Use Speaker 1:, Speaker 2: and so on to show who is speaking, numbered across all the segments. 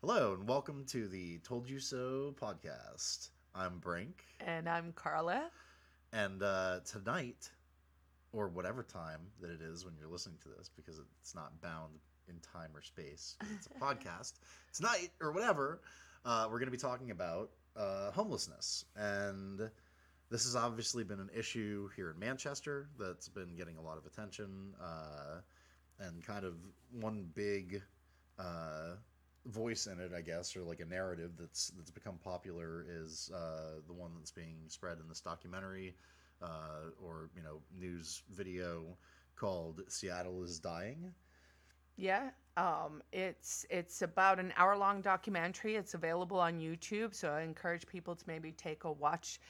Speaker 1: Hello, and welcome to the Told You So podcast. I'm Brink,
Speaker 2: And I'm Carla.
Speaker 1: and uh, tonight, or whatever time that it is when you're listening to this, because it's not bound in time or space, it's a podcast, tonight or whatever, uh, we're going to be talking about uh, homelessness. And this has obviously been an issue here in Manchester that's been getting a lot of attention, uh, and kind of one big. Voice in it, I guess, or like a narrative that's that's become popular is uh, the one that's being spread in this documentary uh, or you know news video called "Seattle is Dying."
Speaker 2: Yeah. Um, it's it's about an hour long documentary. It's available on YouTube, so I encourage people to maybe take a watch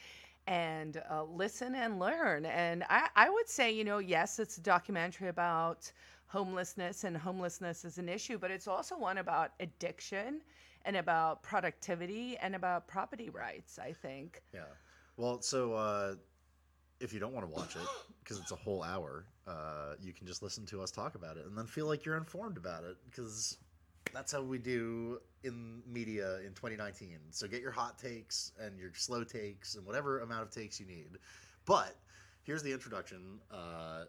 Speaker 2: and uh, listen and learn. And I, I would say, you know, yes, it's a documentary about homelessness, and homelessness is an issue, but it's also one about addiction and about productivity and about property rights. I think.
Speaker 1: Yeah. Well, so uh, if you don't want to watch it because it's a whole hour, uh, you can just listen to us talk about it and then feel like you're informed about it because that's how we do in media in 2019. So get your hot takes and your slow takes and whatever amount of takes you need. But here's the introduction. Uh,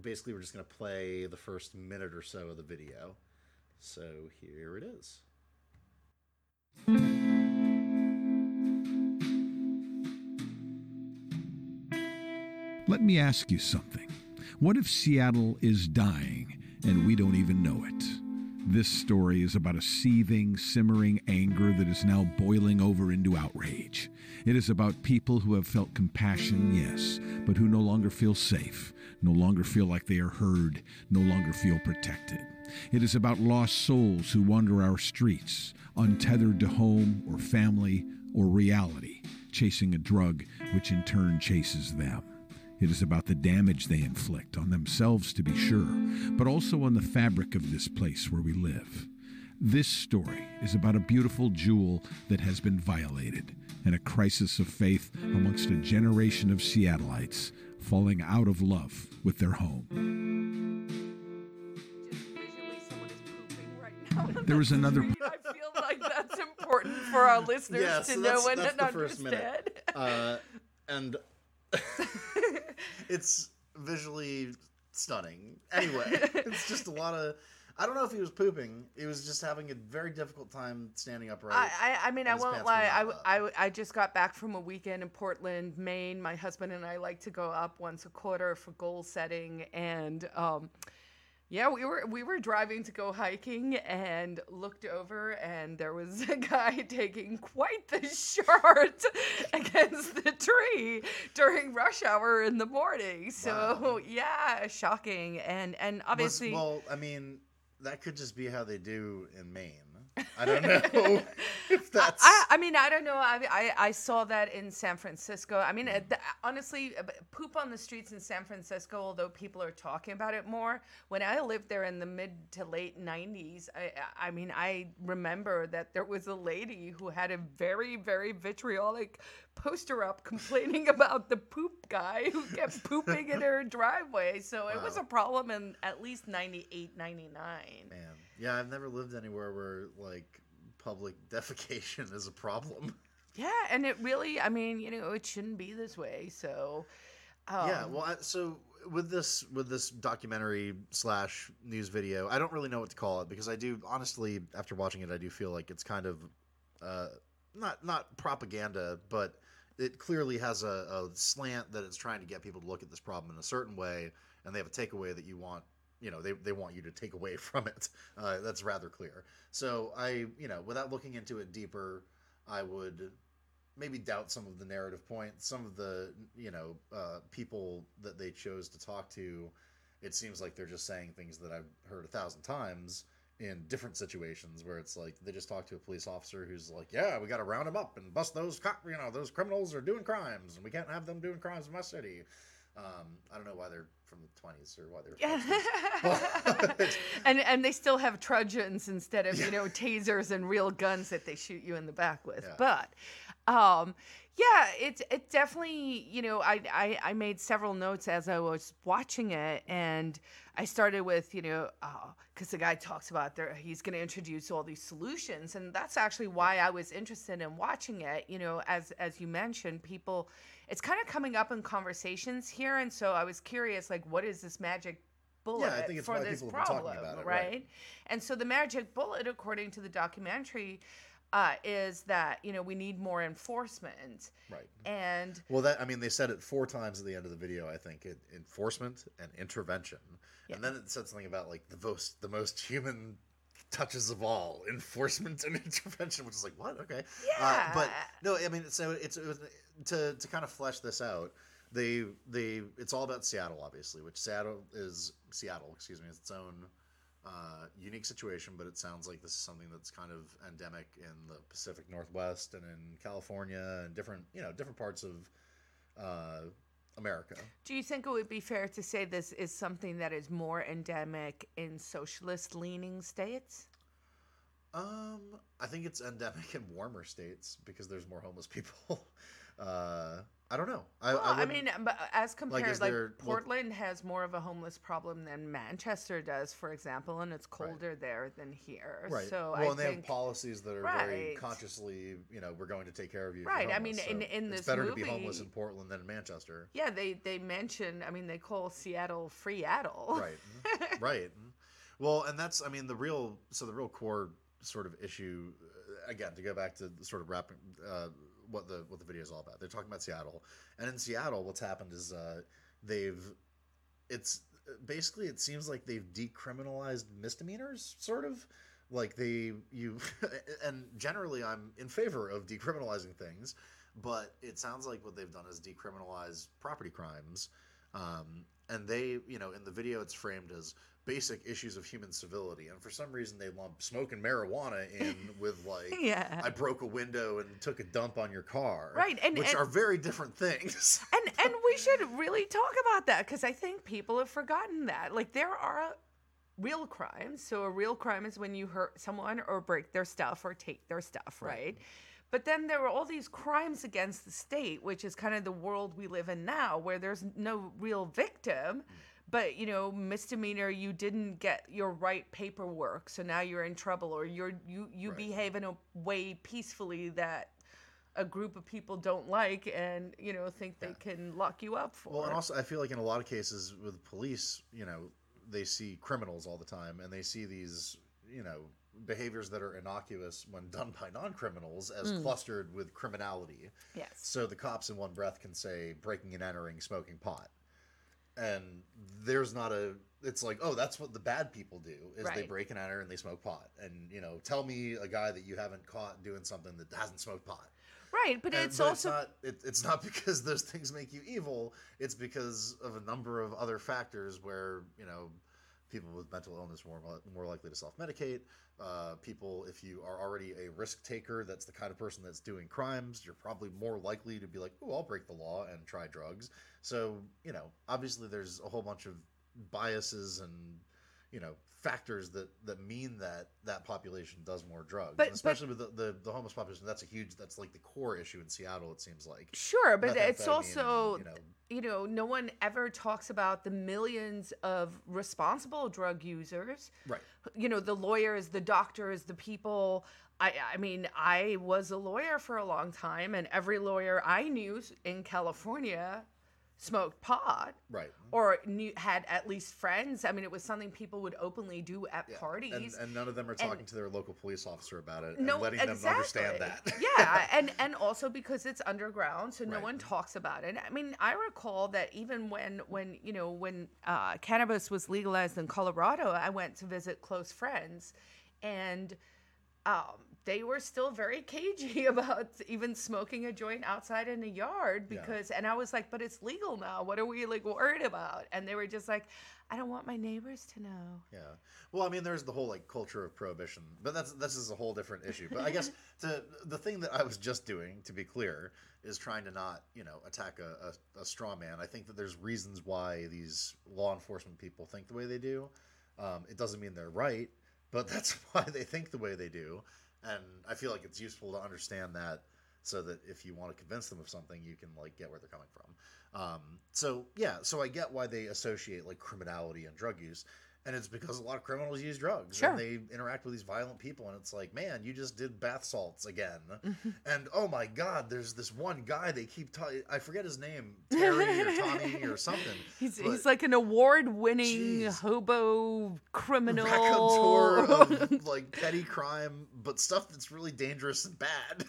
Speaker 1: basically, we're just going to play the first minute or so of the video. So here it is.
Speaker 3: Let me ask you something. What if Seattle is dying and we don't even know it? This story is about a seething, simmering anger that is now boiling over into outrage. It is about people who have felt compassion, yes, but who no longer feel safe, no longer feel like they are heard, no longer feel protected. It is about lost souls who wander our streets, untethered to home or family or reality, chasing a drug which in turn chases them. It is about the damage they inflict on themselves, to be sure, but also on the fabric of this place where we live. This story is about a beautiful jewel that has been violated and a crisis of faith amongst a generation of Seattleites falling out of love with their home.
Speaker 2: Just visually, someone is pooping right now.
Speaker 3: There is another-
Speaker 2: I feel like that's important for our listeners
Speaker 1: Yeah,
Speaker 2: to
Speaker 1: so
Speaker 2: know
Speaker 1: that's-
Speaker 2: and
Speaker 1: that's the first
Speaker 2: understand.
Speaker 1: minute. Uh, and it's visually stunning. Anyway, it's just a lot of. I don't know if he was pooping. He was just having a very difficult time standing upright.
Speaker 2: I, I, I mean, I won't lie. I,
Speaker 1: were
Speaker 2: w-
Speaker 1: not
Speaker 2: I, I just got back from a weekend in Portland, Maine. My husband and I like to go up once a quarter for goal setting, and um, yeah, we were we were driving to go hiking and looked over, and there was a guy taking quite the shot against the tree during rush hour in the morning. So
Speaker 1: Wow.
Speaker 2: yeah, shocking, and and obviously.
Speaker 1: well, I mean, that could just be how they do in Maine. I don't know if that's.
Speaker 2: I, I mean, I don't know. I, I I saw that in San Francisco. I mean, th- honestly, uh, poop on the streets in San Francisco, although people are talking about it more. When I lived there in the mid to late '90s, I, I mean, I remember that there was a lady who had a very, very vitriolic poster up complaining about the poop guy who kept pooping in her driveway. So it was a problem in at least 98, 99.
Speaker 1: Man, yeah, I've never lived anywhere where like public defecation is a problem.
Speaker 2: Yeah, and it really, I mean, you know, it shouldn't be this way. So, um,
Speaker 1: yeah well I, so with this with this documentary slash news video i don't really know what to call it because i do honestly after watching it i do feel like it's kind of uh not not propaganda but it clearly has a, a slant that it's trying to get people to look at this problem in a certain way and they have a takeaway that you want you know they, they want you to take away from it. Uh, that's rather clear. So i you know without looking into it deeper i would maybe doubt some of the narrative points some of the you know uh, people that they chose to talk to. It seems like they're just saying things that i've heard a thousand times in different situations where it's like they just talk to a police officer who's like yeah we got to round them up and bust those cop you know those criminals are doing crimes and we can't have them doing crimes in my city um, i don't know why they're from the 20s or why they're But-
Speaker 2: and and they still have truncheons instead of you know tasers and real guns that they shoot you in the back with.
Speaker 1: Yeah.
Speaker 2: But Um, yeah, it's it definitely, you know, I, I I made several notes as I was watching it, and I started with, you know, because the guy talks about there, he's going to introduce all these solutions, and that's actually why I was interested in watching it. You know, as as you mentioned, people, it's kind of coming up in conversations here, and so I was curious, like, what is this magic bullet
Speaker 1: I think it's
Speaker 2: for this
Speaker 1: people have been talking
Speaker 2: problem,
Speaker 1: about it,
Speaker 2: right?
Speaker 1: right.
Speaker 2: And so the magic bullet, according to the documentary, uh, is that you know we need more enforcement,
Speaker 1: Right.
Speaker 2: and
Speaker 1: Well, that I mean, they said it four times at the end of the video. I think it, enforcement and intervention, and then it said something about like the most the most human touches of all enforcement and intervention, which is like what? Okay, uh, but no, I mean, so it's it was, to to kind of flesh this out. They they it's all about Seattle, obviously, which Seattle is Seattle, excuse me, is its own uh, unique situation, but it sounds like this is something that's kind of endemic in the Pacific Northwest and in California and different, you know, different parts of uh, America.
Speaker 2: do you think it would be fair to say this is something that is more endemic in socialist-leaning states?
Speaker 1: Um, I think it's endemic in warmer states because there's more homeless people. uh, I don't know. I,
Speaker 2: Well,
Speaker 1: I,
Speaker 2: I, mean, but as compared,
Speaker 1: is
Speaker 2: like,
Speaker 1: there- well-
Speaker 2: Portland has more of a homeless problem than Manchester does, for example, and it's
Speaker 1: Right.
Speaker 2: colder there than here.
Speaker 1: right.
Speaker 2: So
Speaker 1: well,
Speaker 2: I
Speaker 1: and they have policies that are very consciously, you know, we're going to take care of you.
Speaker 2: Right, I mean, in-
Speaker 1: So
Speaker 2: in
Speaker 1: it's
Speaker 2: this
Speaker 1: better to be homeless in Portland than in Manchester.
Speaker 2: Yeah, they they mention. I mean, they call Seattle Freeattle.
Speaker 1: right mhm, right mhm. well and that's i mean the real so the real core sort of issue uh, again to go back to sort of wrapping uh, what the what the video is all about. They're talking about seattle. And in seattle what's happened is uh, they've it's basically it seems like they've decriminalized misdemeanors sort of. Like they you and generally i'm in favor of decriminalizing things but it sounds like what they've done is decriminalize property crimes um, and they you know in the video it's framed as basic issues of human civility and for some reason they lump smoking marijuana in with like
Speaker 2: Yeah.
Speaker 1: i broke a window and took a dump on your car
Speaker 2: Right, and-
Speaker 1: which
Speaker 2: and-
Speaker 1: are very different things
Speaker 2: and and we should really talk about that because I think people have forgotten that. Like there are real crimes. So a real crime is when you hurt someone or break their stuff or take their stuff, right?
Speaker 1: Right.
Speaker 2: But then there were all these crimes against the state, which is kind of the world we live in now, where there's no real victim. Mm. But you know, misdemeanor, you didn't get your right paperwork, so now you're in trouble, or you're you you
Speaker 1: Right.
Speaker 2: behave in a way peacefully that a group of people don't like and you know think they can lock you up for.
Speaker 1: Well, and also I feel like in a lot of cases with police, you know, they see criminals all the time, and they see these, you know, behaviors that are innocuous when done by non-criminals as hmm. clustered with criminality.
Speaker 2: yes.
Speaker 1: So the cops in one breath can say breaking and entering, smoking pot, and there's not a. It's like, oh, that's what the bad people do is they break and enter and they smoke pot, and you know, tell me a guy that you haven't caught doing something that hasn't smoked pot.
Speaker 2: Right, but
Speaker 1: And-
Speaker 2: it's
Speaker 1: but
Speaker 2: also
Speaker 1: not it, it's not because those things make you evil it's because of a number of other factors where you know people with mental illness more, more likely to self-medicate. Uh, people if you are already a risk taker that's the kind of person that's doing crimes you're probably more likely to be like oh i'll break the law and try drugs. So you know obviously there's a whole bunch of biases and you know factors that that mean that that population does more drugs
Speaker 2: But-
Speaker 1: and especially with the, the the homeless population that's a huge that's like the core issue in seattle it seems like
Speaker 2: sure, but it's also
Speaker 1: you know
Speaker 2: you know, no one ever talks about the millions of responsible drug users.
Speaker 1: right
Speaker 2: You know, the lawyers, the doctors, the people. I, I mean, I was a lawyer for a long time, and every lawyer I knew in California smoked pot
Speaker 1: right
Speaker 2: or knew, had at least friends. I mean, it was something people would openly do at
Speaker 1: Yeah.
Speaker 2: parties.
Speaker 1: and, and none of them are talking to their local police officer about it
Speaker 2: no,
Speaker 1: and letting
Speaker 2: exactly.
Speaker 1: them understand that
Speaker 2: yeah, and and also because it's underground, so no
Speaker 1: Right.
Speaker 2: one talks about it. I mean, I recall that even when when you know when uh, cannabis was legalized in Colorado, I went to visit close friends, and um, they were still very cagey about even smoking a joint outside in the yard
Speaker 1: Yeah.
Speaker 2: because, and I was like, but it's legal now. What are we like worried about? And they were just like, I don't want my neighbors to know.
Speaker 1: Yeah. Well, I mean, there's the whole like culture of prohibition, but that's this is a whole different issue. But I guess to the thing that I was just doing, to be clear, is trying to not you know attack a, a, a straw man. I think that there's reasons why these law enforcement people think the way they do. Um, it doesn't mean they're right, but that's why they think the way they do. And I feel like it's useful to understand that so that if you want to convince them of something, you can like get where they're coming from. Um, so yeah, so I get why they associate like criminality and drug use, and it's because a lot of criminals use drugs
Speaker 2: Sure.
Speaker 1: and they interact with these violent people, and it's like, man, you just did bath salts again,
Speaker 2: Mm-hmm.
Speaker 1: and oh my god, there's this one guy they keep ta- I forget his name, Terry or Tommy or something.
Speaker 2: He's, he's like an award-winning
Speaker 1: Jeez.
Speaker 2: hobo criminal.
Speaker 1: of like petty crime, but stuff that's really dangerous and bad.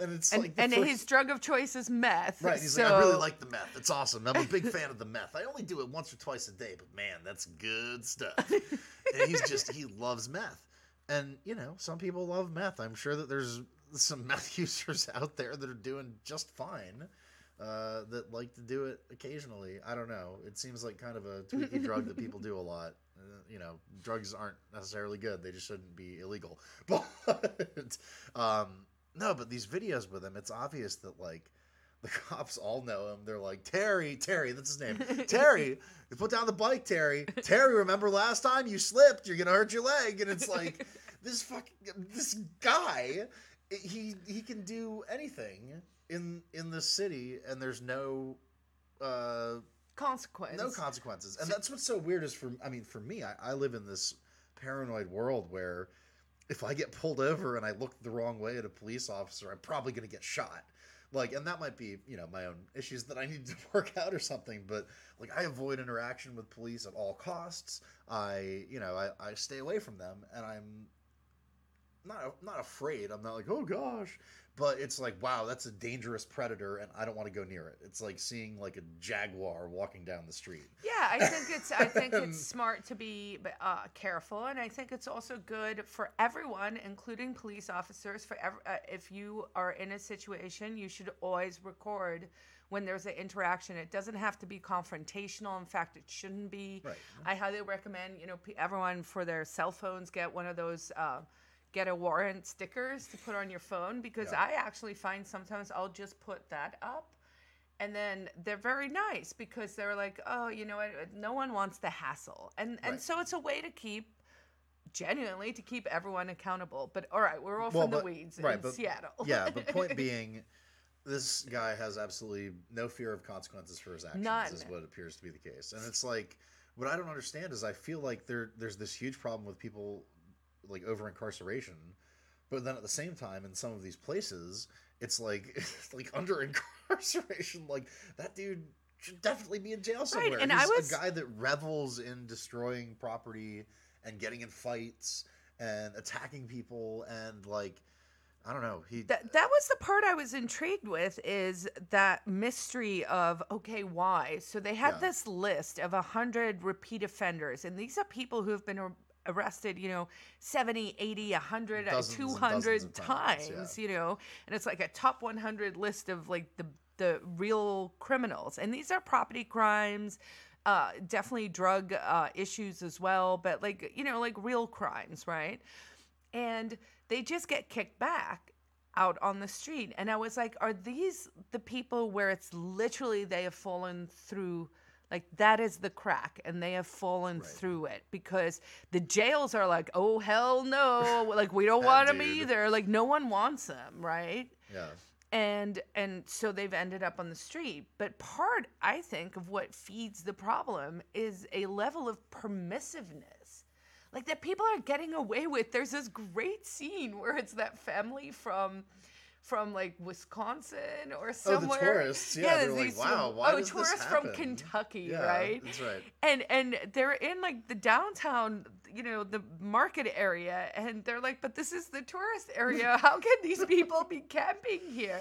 Speaker 1: And it's
Speaker 2: and
Speaker 1: like
Speaker 2: and
Speaker 1: first-
Speaker 2: his drug of choice is meth.
Speaker 1: right. He's
Speaker 2: so,
Speaker 1: like, I really like the meth. It's awesome. I'm a big fan of the meth. I only do it once or twice a day, but man, that's good stuff. and he's just he loves meth. And you know, some people love meth. I'm sure that there's some meth users out there that are doing just fine. Uh, that like to do it occasionally. I don't know. It seems like kind of a tweaky drug that people do a lot. Uh, you know, drugs aren't necessarily good. They just shouldn't be illegal. But um, no, but these videos with him, it's obvious that like the cops all know him. They're like Terry, Terry, that's his name. Terry, you put down the bike, Terry. Terry, remember last time you slipped? You're gonna hurt your leg. And it's like this fucking this guy. He he can do anything in in this city, and there's no uh
Speaker 2: consequence.
Speaker 1: no consequences and that's what's so weird is for i mean for me I, I live in this paranoid world where if i get pulled over and i look the wrong way at a police officer i'm probably going to get shot like and that might be you know my own issues that i need to work out or something but like i avoid interaction with police at all costs. I you know i, I stay away from them and i'm not not afraid. I'm not like oh gosh but it's like wow that's a dangerous predator and i don't want to go near it it's like seeing like a jaguar walking down the street
Speaker 2: Yeah, I think it's I think it's smart to be uh, careful, and I think it's also good for everyone, including police officers. For ev- uh, if you are in a situation, you should always record when there's an interaction. It doesn't have to be confrontational. In fact, it shouldn't be.
Speaker 1: Right.
Speaker 2: I highly recommend you know everyone for their cell phones get one of those. Uh, Get a warrant stickers to put on your phone because
Speaker 1: Yeah.
Speaker 2: I actually find sometimes I'll just put that up and then they're very nice because they're like oh you know what? No one wants the hassle. And and so it's a way to keep genuinely to keep everyone accountable. But all right we're off
Speaker 1: Well,
Speaker 2: in the weeds
Speaker 1: right,
Speaker 2: in
Speaker 1: but-
Speaker 2: seattle.
Speaker 1: yeah but point being this guy has absolutely no fear of consequences for his actions
Speaker 2: None.
Speaker 1: is what appears to be the case. And it's like what i don't understand is i feel like there there's this huge problem with people like over incarceration but then at the same time in some of these places it's like it's like under incarceration like that dude should definitely be in jail somewhere
Speaker 2: and
Speaker 1: He's
Speaker 2: I was-
Speaker 1: a guy that revels in destroying property and getting in fights and attacking people and like I don't know. He
Speaker 2: that, that was the part I was intrigued with is that mystery of okay why so they had
Speaker 1: Yeah.
Speaker 2: this list of 100 repeat offenders and these are people who have been arrested you know 70 80 100 uh,
Speaker 1: Dozens
Speaker 2: 200
Speaker 1: dozens of
Speaker 2: times,
Speaker 1: times,
Speaker 2: you know? And it's like a top 100 list of like the the real criminals. And these are property crimes uh, definitely drug uh, issues as well but like you know like real crimes right? And they just get kicked back out on the street. And i was like are these the people where it's literally they have fallen through like that is the crack and they have fallen
Speaker 1: Right.
Speaker 2: through it because the jails are like oh hell no. Like we don't want them either. Like no one wants them right?
Speaker 1: Yeah.
Speaker 2: and and so they've ended up on the street. But part i think of what feeds the problem is a level of permissiveness. Like that people are getting away with. There's this great scene where it's that family from from like Wisconsin or somewhere.
Speaker 1: Oh, the tourists. Yeah, they're
Speaker 2: there's
Speaker 1: like, wow, why
Speaker 2: oh,
Speaker 1: does this
Speaker 2: tourists from? Kentucky,
Speaker 1: Yeah,
Speaker 2: right?
Speaker 1: That's right.
Speaker 2: and and they're in like the downtown you know the market area and they're like but this is the tourist area how can these people be camping here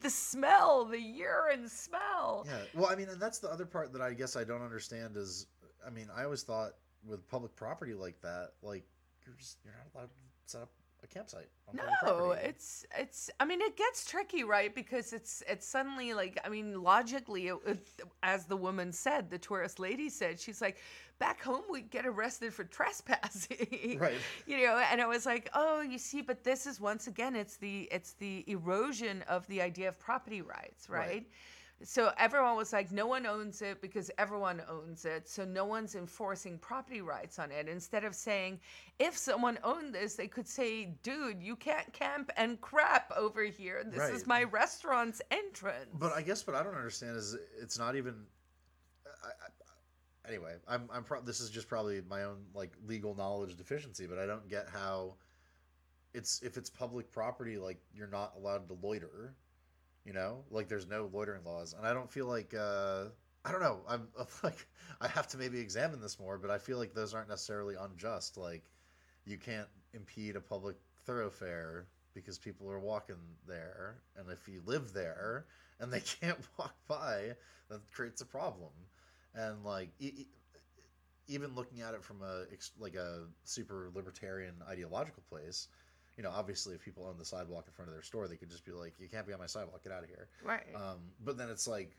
Speaker 2: the smell the urine smell
Speaker 1: Yeah. Well, I mean, and that's the other part that I guess I don't understand is, I mean, I always thought with public property like that, like you're just you're not allowed to set up a campsite. On
Speaker 2: no it's it's i mean it gets tricky right because it's it's suddenly like i mean logically it, it- as the woman said the tourist lady said she's like back home we get arrested for trespassing
Speaker 1: right.
Speaker 2: you know and i was like oh you see but this is once again it's the it's the erosion of the idea of property rights right,
Speaker 1: Right.
Speaker 2: So everyone was like, no one owns it because everyone owns it. So no one's enforcing property rights on it. Instead of saying, if someone owned this, they could say, dude, you can't camp and crap over here. This is my restaurant's entrance.
Speaker 1: But I guess what I don't understand is it's not even. I, I, anyway, I'm I'm pro- this is just probably my own like legal knowledge deficiency, but I don't get how it's if it's public property, like you're not allowed to loiter. You know, like there's no loitering laws, and I don't feel like uh, I don't know. I'm, like I have to maybe examine this more, but I feel like those aren't necessarily unjust. Like you can't impede a public thoroughfare because people are walking there, and if you live there and they can't walk by, that creates a problem. And like e- even looking at it from a like a super libertarian ideological place, you know, obviously if people own the sidewalk in front of their store, they could just be like, "You can't be on my sidewalk, get out of here."
Speaker 2: right.
Speaker 1: Um, but then it's like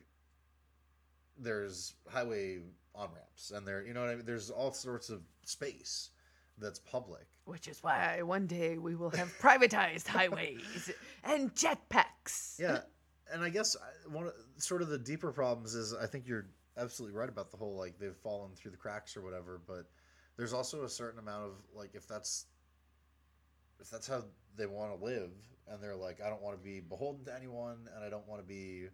Speaker 1: there's highway on ramps, and there, you know what I mean. There's all sorts of space that's public.
Speaker 2: Which is why one day we will have privatized highways and jetpacks.
Speaker 1: Yeah, and I guess one of sort of the deeper problems is I think you're absolutely right about the whole like they've fallen through the cracks or whatever, but there's also a certain amount of like if that's if that's how they want to live and they're like I don't want to be beholden to anyone and I don't want to be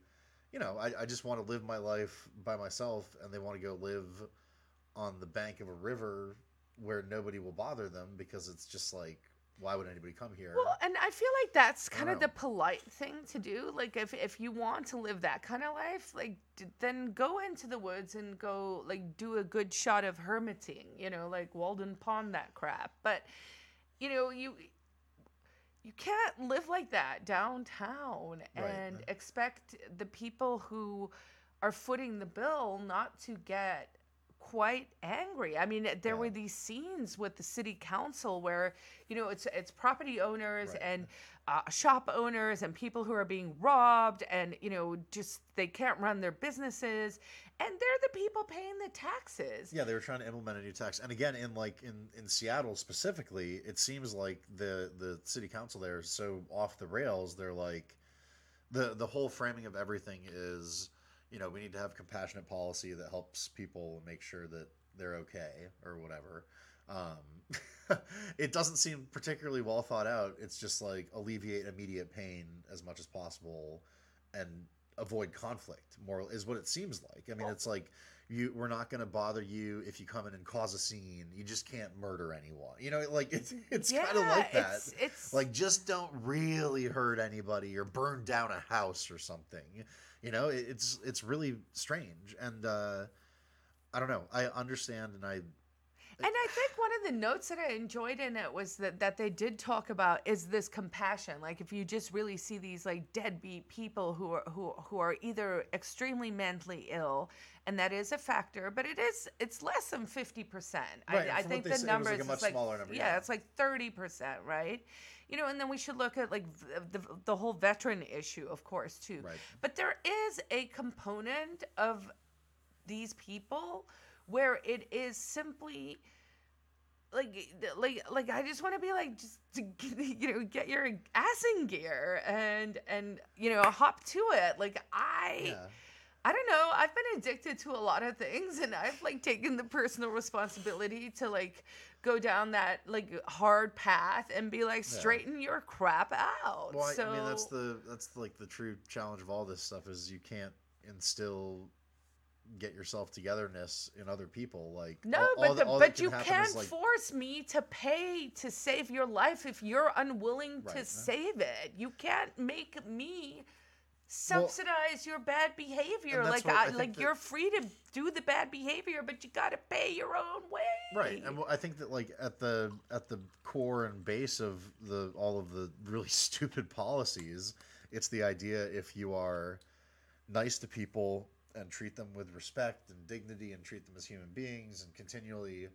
Speaker 1: you know, I, I just want to live my life by myself and they want to go live on the bank of a river where nobody will bother them because it's just like why would anybody come here?
Speaker 2: Well, and I feel like that's kind of the polite thing to do. Like, if if you want to live that kind of life, like, d- then go into the woods and go like do a good shot of hermiting. You know, like Walden Pond, that crap. But you know, you you can't live like that downtown
Speaker 1: Right.
Speaker 2: and expect the people who are footing the bill not to get quite angry. I mean, there
Speaker 1: Yeah.
Speaker 2: were these scenes with the city council where you know it's it's property owners
Speaker 1: Right.
Speaker 2: and uh, shop owners and people who are being robbed and you know just they can't run their businesses and they're the people paying the taxes.
Speaker 1: Yeah, they were trying to implement a new tax, and again, in like in in Seattle specifically, it seems like the the city council there is so off the rails. They're like, the the whole framing of everything is, you know, we need to have compassionate policy that helps people make sure that they're okay or whatever. Um, it doesn't seem particularly well thought out. It's just like alleviate immediate pain as much as possible, and avoid conflict. More is what it seems like. I mean, it's like you we're not going to bother you if you come in and cause a scene. You just can't murder anyone. You know, like it's it's kind of like that.
Speaker 2: It's, it's
Speaker 1: Like just don't really hurt anybody or burn down a house or something. You know, it's it's really strange and uh I don't know. I understand and I
Speaker 2: And I think one of the notes that I enjoyed in it was that that they did talk about is this compassion. Like if you just really see these like deadbeat people who are who who are either extremely mentally ill, and that is a factor, but it is it's less than fifty percent.
Speaker 1: Right,
Speaker 2: I, I think the
Speaker 1: was,
Speaker 2: numbers
Speaker 1: like, a much
Speaker 2: is like
Speaker 1: smaller number,
Speaker 2: yeah,
Speaker 1: yeah.
Speaker 2: it's like thirty percent, right? You know, and then we should look at like the, the the whole veteran issue, of course, too.
Speaker 1: Right.
Speaker 2: But there is a component of these people where it is simply like like like I just want to be like just to get, you know get your ass in gear and and you know hop to it like I
Speaker 1: yeah.
Speaker 2: I don't know I've been addicted to a lot of things and I've like taken the personal responsibility to like go down that like hard path and be like
Speaker 1: Yeah.
Speaker 2: straighten your crap out
Speaker 1: Well,
Speaker 2: so
Speaker 1: I mean that's the that's like the true challenge of all this stuff is you can't instill get yourself togetherness in other people like
Speaker 2: No,
Speaker 1: all- all
Speaker 2: but
Speaker 1: that-
Speaker 2: the,
Speaker 1: all
Speaker 2: but
Speaker 1: can
Speaker 2: you can't
Speaker 1: like,
Speaker 2: force me to pay to save your life if you're unwilling
Speaker 1: Right,
Speaker 2: to save it. You can't make me subsidize your bad behavior. Like
Speaker 1: I
Speaker 2: I, like
Speaker 1: that-
Speaker 2: you're free to do the bad behavior, but you got to pay your own way.
Speaker 1: right and wh- i think that like at the at the core and base of the all of the really stupid policies it's the idea if you are nice to people and treat them with respect and dignity and treat them as human beings and continually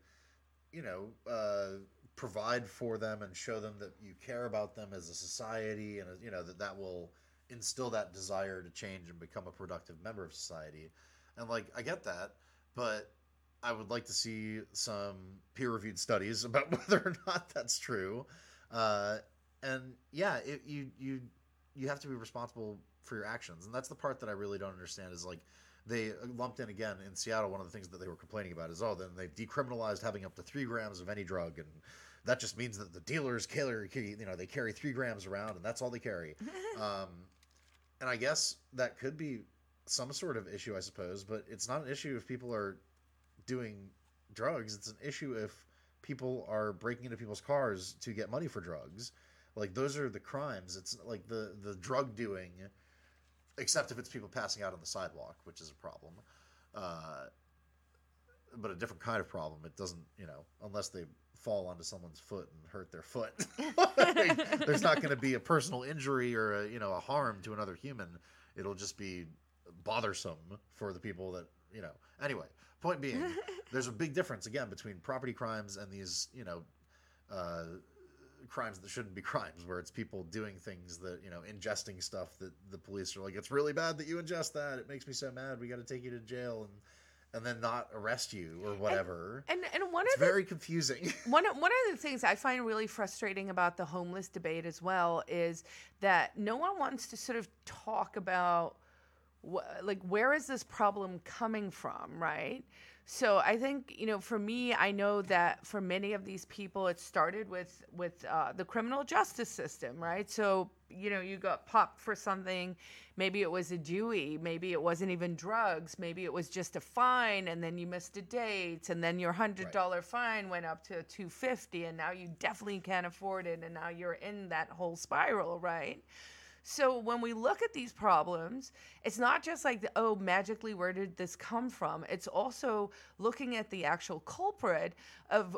Speaker 1: you know uh, provide for them and show them that you care about them as a society and you know that that will instill that desire to change and become a productive member of society and like i get that but I would like to see some peer-reviewed studies about whether or not that's true. Uh, and yeah, it, you you you have to be responsible for your actions, and that's the part that I really don't understand. Is like they lumped in again in Seattle. One of the things that they were complaining about is oh, then they've decriminalized having up to three grams of any drug, and that just means that the dealers carry, you know, they carry three grams around, and that's all they carry. um, and I guess that could be some sort of issue, I suppose, but it's not an issue if people are doing drugs. It's an issue if people are breaking into people's cars to get money for drugs. Like those are the crimes. It's like the the drug doing, except if it's people passing out on the sidewalk, which is a problem. Uh, but a different kind of problem. It doesn't, you know, unless they fall onto someone's foot and hurt their foot. There's not going to be a personal injury or a, you know a harm to another human. It'll just be bothersome for the people that you know. Anyway, point being, there's a big difference again between property crimes and these you know. Uh, crimes that shouldn't be crimes where it's people doing things that you know ingesting stuff that the police are like it's really bad that you ingest that it makes me so mad we got to take you to jail and and then not arrest you or whatever.
Speaker 2: And and, and one
Speaker 1: it's
Speaker 2: of the
Speaker 1: very confusing.
Speaker 2: one of, one of the things I find really frustrating about the homeless debate as well is that no one wants to sort of talk about wh- like where is this problem coming from, right? So I think you know, for me, I know that for many of these people, it started with with uh, the criminal justice system, right? So you know, you got popped for something. Maybe it was a Dewey. Maybe it wasn't even drugs. Maybe it was just a fine, and then you missed a date, and then your hundred dollar right. fine went up to two fifty, and now you definitely can't afford it, and now you're in that whole spiral, right? So when we look at these problems, it's not just like, oh, magically, where did this come from? It's also looking at the actual culprit of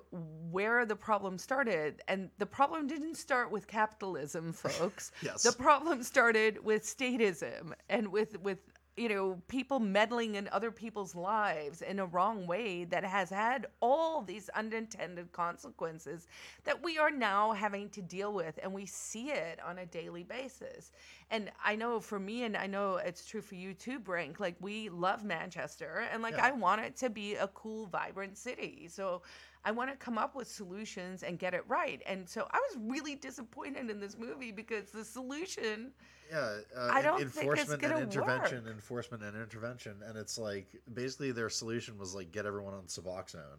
Speaker 2: where the problem started. And the problem didn't start with capitalism, folks.
Speaker 1: yes.
Speaker 2: The problem started with statism and with, with you know, people meddling in other people's lives in a wrong way that has had all these unintended consequences that we are now having to deal with. And we see it on a daily basis. And I know for me, and I know it's true for you too, Brink, like we love Manchester and like yeah. I want it to be a cool, vibrant city. So I want to come up with solutions and get it right. And so I was really disappointed in this movie because the solution
Speaker 1: yeah, uh, I don't enforcement and intervention, work. enforcement and intervention, and it's like basically their solution was like get everyone on Suboxone.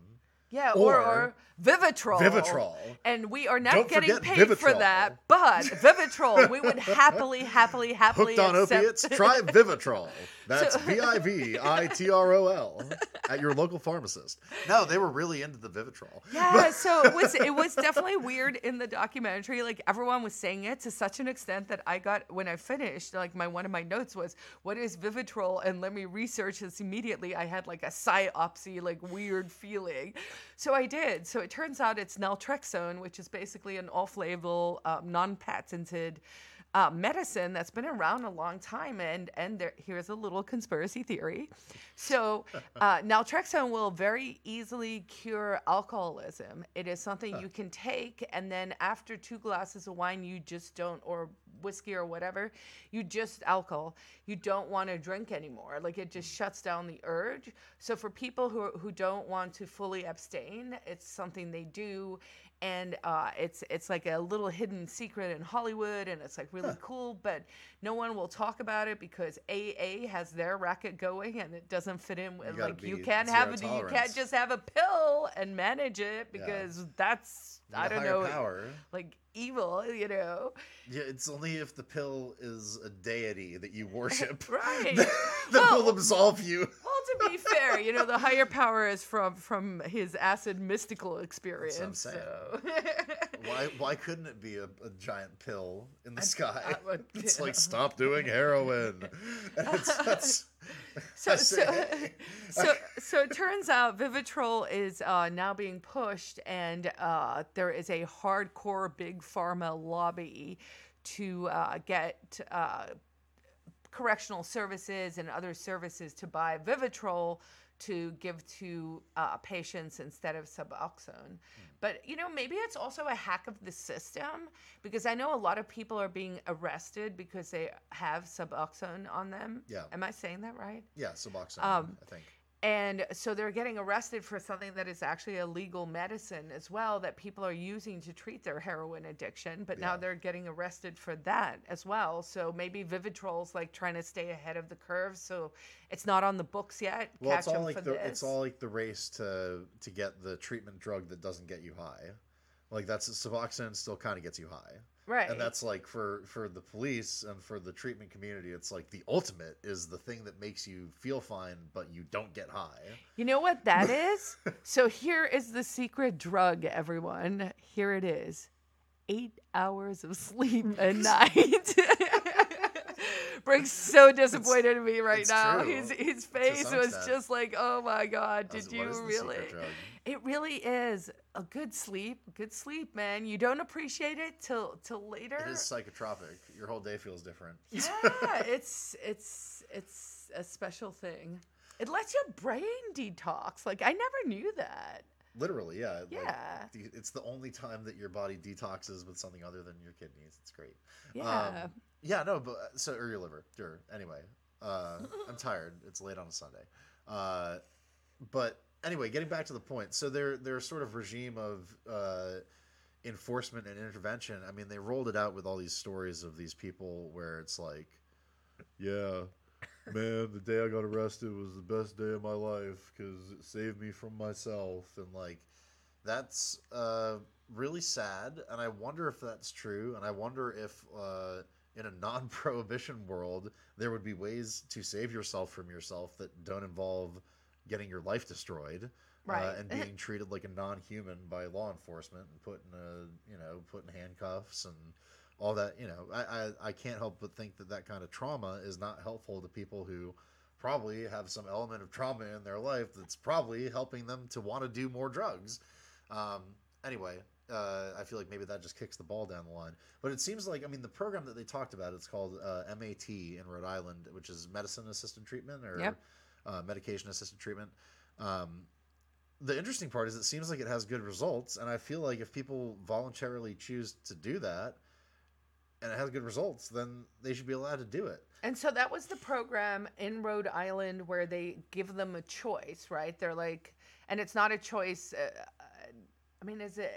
Speaker 2: Yeah, or, or, Vivitrol.
Speaker 1: Vivitrol.
Speaker 2: And we are not Don't getting paid Vivitrol. for that, but Vivitrol, we would happily, happily, happily
Speaker 1: Hooked on accept. opiates? Try Vivitrol. That's V I V I T R O L at your local pharmacist. No, they were really into the Vivitrol.
Speaker 2: Yeah, so it was it was definitely weird in the documentary. Like everyone was saying it to such an extent that I got when I finished, like my one of my notes was, "What is Vivitrol?" And let me research this immediately. I had like a psyopsy, like weird feeling. So I did. So it turns out it's naltrexone, which is basically an off-label, um, non-patented uh, medicine that's been around a long time. And and there, here's a little conspiracy theory. So uh, naltrexone will very easily cure alcoholism. It is something you can take, and then after two glasses of wine, you just don't, or whiskey or whatever, you just alcohol. You don't want to drink anymore. Like it just shuts down the urge. So for people who who don't want to fully abstain, it's something they do and uh, it's it's like a little hidden secret in Hollywood, and it's like really huh. cool, but no one will talk about it because AA has their racket going, and it doesn't fit in. With, like you can't have it, you can't just have a pill and manage it because yeah. that's I don't know,
Speaker 1: power.
Speaker 2: like evil, you know.
Speaker 1: Yeah, it's only if the pill is a deity that you worship,
Speaker 2: right?
Speaker 1: that, well, will absolve you.
Speaker 2: well, to be fair, you know, the higher power is from from his acid mystical experience. So.
Speaker 1: Why why couldn't it be a, a giant pill in the sky? it's like stop doing heroin. It's,
Speaker 2: so, so, so, so it turns out Vivitrol is uh, now being pushed, and uh, there is a hardcore big pharma lobby to uh, get uh, correctional services and other services to buy Vivitrol to give to uh, patients instead of Suboxone. Mm. But you know, maybe it's also a hack of the system because I know a lot of people are being arrested because they have Suboxone on them.
Speaker 1: Yeah.
Speaker 2: Am I saying that right?
Speaker 1: Yeah, Suboxone. Um, I think.
Speaker 2: And so they're getting arrested for something that is actually a legal medicine as well that people are using to treat their heroin addiction. But now they're getting arrested for that as well. So maybe Vivitrol's like trying to stay ahead of the curve. So it's not on the books yet.
Speaker 1: Well,
Speaker 2: Catch
Speaker 1: it's all like
Speaker 2: for
Speaker 1: the
Speaker 2: this.
Speaker 1: it's all like the race to to get the treatment drug that doesn't get you high. Like that's Suboxone still kind of gets you high.
Speaker 2: Right.
Speaker 1: and that's like for for the police and for the treatment community it's like the ultimate is the thing that makes you feel fine but you don't get high
Speaker 2: You know what that is? so here is the secret drug, everyone. Here it is. Eight hours of sleep a night. Brink's so disappointed in me right now.
Speaker 1: true.
Speaker 2: His his face was
Speaker 1: extent.
Speaker 2: just like, oh my god,
Speaker 1: I was-
Speaker 2: did you really? It really is a good sleep. Good sleep, man. You don't appreciate it till till later.
Speaker 1: it is psychotropic your whole day feels different
Speaker 2: yeah, it's it's it's a special thing. It lets your brain detox. Like I never knew that.
Speaker 1: literally yeah
Speaker 2: Yeah.
Speaker 1: the- it's the only time that your body detoxes with something other than your kidneys it's great
Speaker 2: Yeah.
Speaker 1: um, yeah no but so or your liver sure anyway uh i'm tired it's late on a sunday uh but anyway getting back to the point so their their sort of regime of uh enforcement and intervention. I mean they rolled it out with all these stories of these people where it's like yeah man the day i got arrested was the best day of my life because it saved me from myself. And like that's uh really sad. And i wonder if that's true. And i wonder if uh in a non-prohibition world there would be ways to save yourself from yourself that don't involve getting your life destroyed
Speaker 2: Right.
Speaker 1: uh, and being treated like a non-human by law enforcement and put in a you know put in handcuffs and all that you know I, I i can't help but think that that kind of trauma is not helpful to people who probably have some element of trauma in their life that's probably helping them to want to do more drugs um anyway uh, I feel like maybe that just kicks the ball down the line. But it seems like, I mean, the program that they talked about, it's called uh, MAT in Rhode Island, which is medicine assisted treatment or
Speaker 2: Yep.
Speaker 1: Uh, medication assisted treatment. Um, the interesting part is it seems like it has good results, and I feel like if people voluntarily choose to do that and it has good results, then they should be allowed to do it.
Speaker 2: And so that was the program in Rhode Island where they give them a choice, right? They're like, and it's not a choice. Uh, uh, I mean, is it?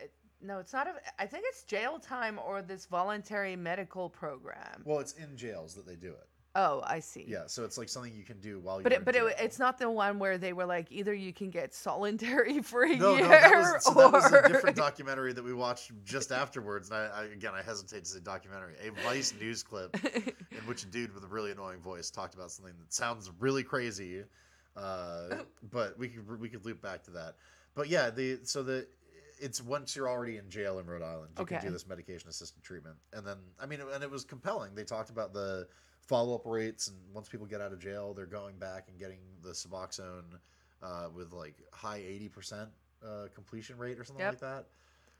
Speaker 2: it no, it's not a. I think it's jail time or this voluntary medical program.
Speaker 1: Well, it's in jails that they do it.
Speaker 2: Oh, I see.
Speaker 1: Yeah, so it's like something you can do while
Speaker 2: But
Speaker 1: you're
Speaker 2: it, but it, it's not the one where they were like either you can get solitary for a
Speaker 1: no,
Speaker 2: year
Speaker 1: no, that was, so
Speaker 2: or
Speaker 1: that was a different documentary that we watched just afterwards. And I, I again, I hesitate to say documentary, a Vice news clip in which a dude with a really annoying voice talked about something that sounds really crazy. Uh, but we could we could loop back to that. But yeah, the so the it's once you're already in jail in Rhode Island, you can do this medication assisted treatment, and then I mean, and it was compelling. They talked about the follow up rates, and once people get out of jail, they're going back and getting the Suboxone uh, with like high eighty percent uh, completion rate or something
Speaker 2: Yep.
Speaker 1: like that.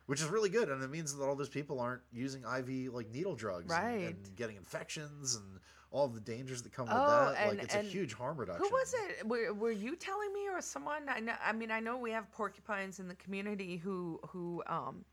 Speaker 1: Which is really good, and it means that all those people aren't using IV like needle drugs and-
Speaker 2: Right.
Speaker 1: and, getting infections and all the dangers that come with
Speaker 2: Oh,
Speaker 1: that. like
Speaker 2: and-
Speaker 1: it's a huge harm reduction.
Speaker 2: Who was it? Were, were you telling me or someone? I know. I mean, I know we have porcupines in the community who who um,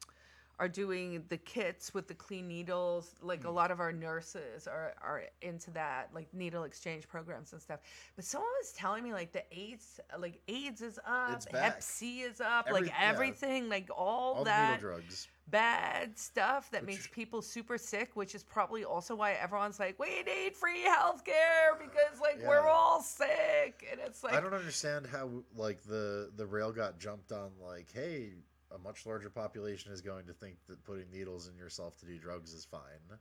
Speaker 2: are doing the kits with the clean needles. Like
Speaker 1: Mm.
Speaker 2: a lot of our nurses are are into that, like needle exchange programs and stuff. But someone was telling me like the AIDS, like AIDS is up. Hep C is up,
Speaker 1: Every-
Speaker 2: like
Speaker 1: yeah.
Speaker 2: everything, like all,
Speaker 1: all
Speaker 2: that
Speaker 1: drugs?
Speaker 2: bad stuff that
Speaker 1: Which-
Speaker 2: makes people super sick, which is probably also why everyone's like, we need free healthcare because like we're all sick, and it's like
Speaker 1: I don't understand how like the the rail got jumped on. Like, hey, a much larger population is going to think that putting needles in yourself to do drugs is fine.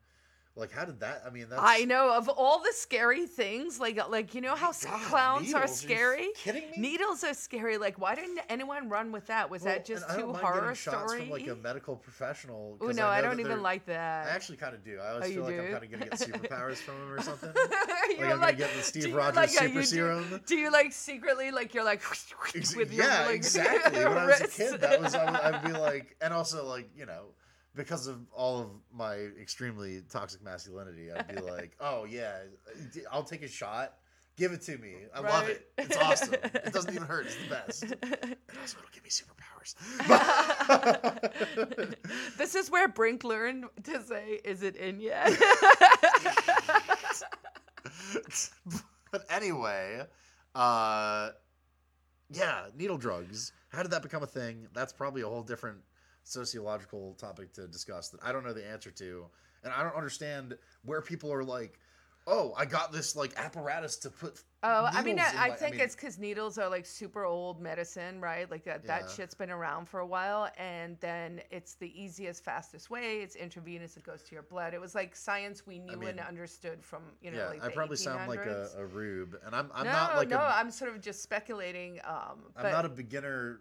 Speaker 1: Like, how did that? I mean, that's
Speaker 2: I know of all the scary things, like like you know how
Speaker 1: God,
Speaker 2: clowns are
Speaker 1: needles? Are you
Speaker 2: scary.
Speaker 1: kidding me?
Speaker 2: Needles are scary. Like, why didn't anyone run with that? Was
Speaker 1: Well,
Speaker 2: that just
Speaker 1: I
Speaker 2: too horror story?
Speaker 1: from like a medical professional.
Speaker 2: Oh no, I,
Speaker 1: know
Speaker 2: don't even like that.
Speaker 1: I actually kind of do. I oh, always
Speaker 2: Oh,
Speaker 1: feel like I'm kind of gonna get superpowers from him or something. Like I'm gonna get the Steve Rogers
Speaker 2: like,
Speaker 1: super
Speaker 2: do-
Speaker 1: serum.
Speaker 2: Do you like secretly like you're like with your
Speaker 1: yeah,
Speaker 2: like,
Speaker 1: exactly. When I was a kid, that was I would, I'd be like, and also like you know, because of all of my extremely toxic masculinity, I'd be like, oh yeah, I'll take a shot. Give it to me. I love it. It's awesome. It doesn't even hurt. It's the best. And also, it'll give me superpowers.
Speaker 2: this is where Brink learned to say, "Is it in yet?"
Speaker 1: but anyway, uh, Yeah, needle drugs. How did that become a thing? That's probably a whole different sociological topic to discuss that I don't know the answer to, and I don't understand where people are like, "Oh, I got this like apparatus to put."
Speaker 2: Oh, I mean, I,
Speaker 1: in
Speaker 2: I
Speaker 1: my-"
Speaker 2: think
Speaker 1: mean,
Speaker 2: it's because needles are like super old medicine, right? Like that, that shit's been around for a while, and then it's the easiest, fastest way. It's intravenous. It goes to your blood. It was like science we knew and
Speaker 1: mean,
Speaker 2: understood from you know.
Speaker 1: yeah,
Speaker 2: like
Speaker 1: I probably sound like a, a rube, and I'm I'm
Speaker 2: no,
Speaker 1: not like
Speaker 2: no,
Speaker 1: a
Speaker 2: I'm sort of just speculating. Um,
Speaker 1: I'm not a beginner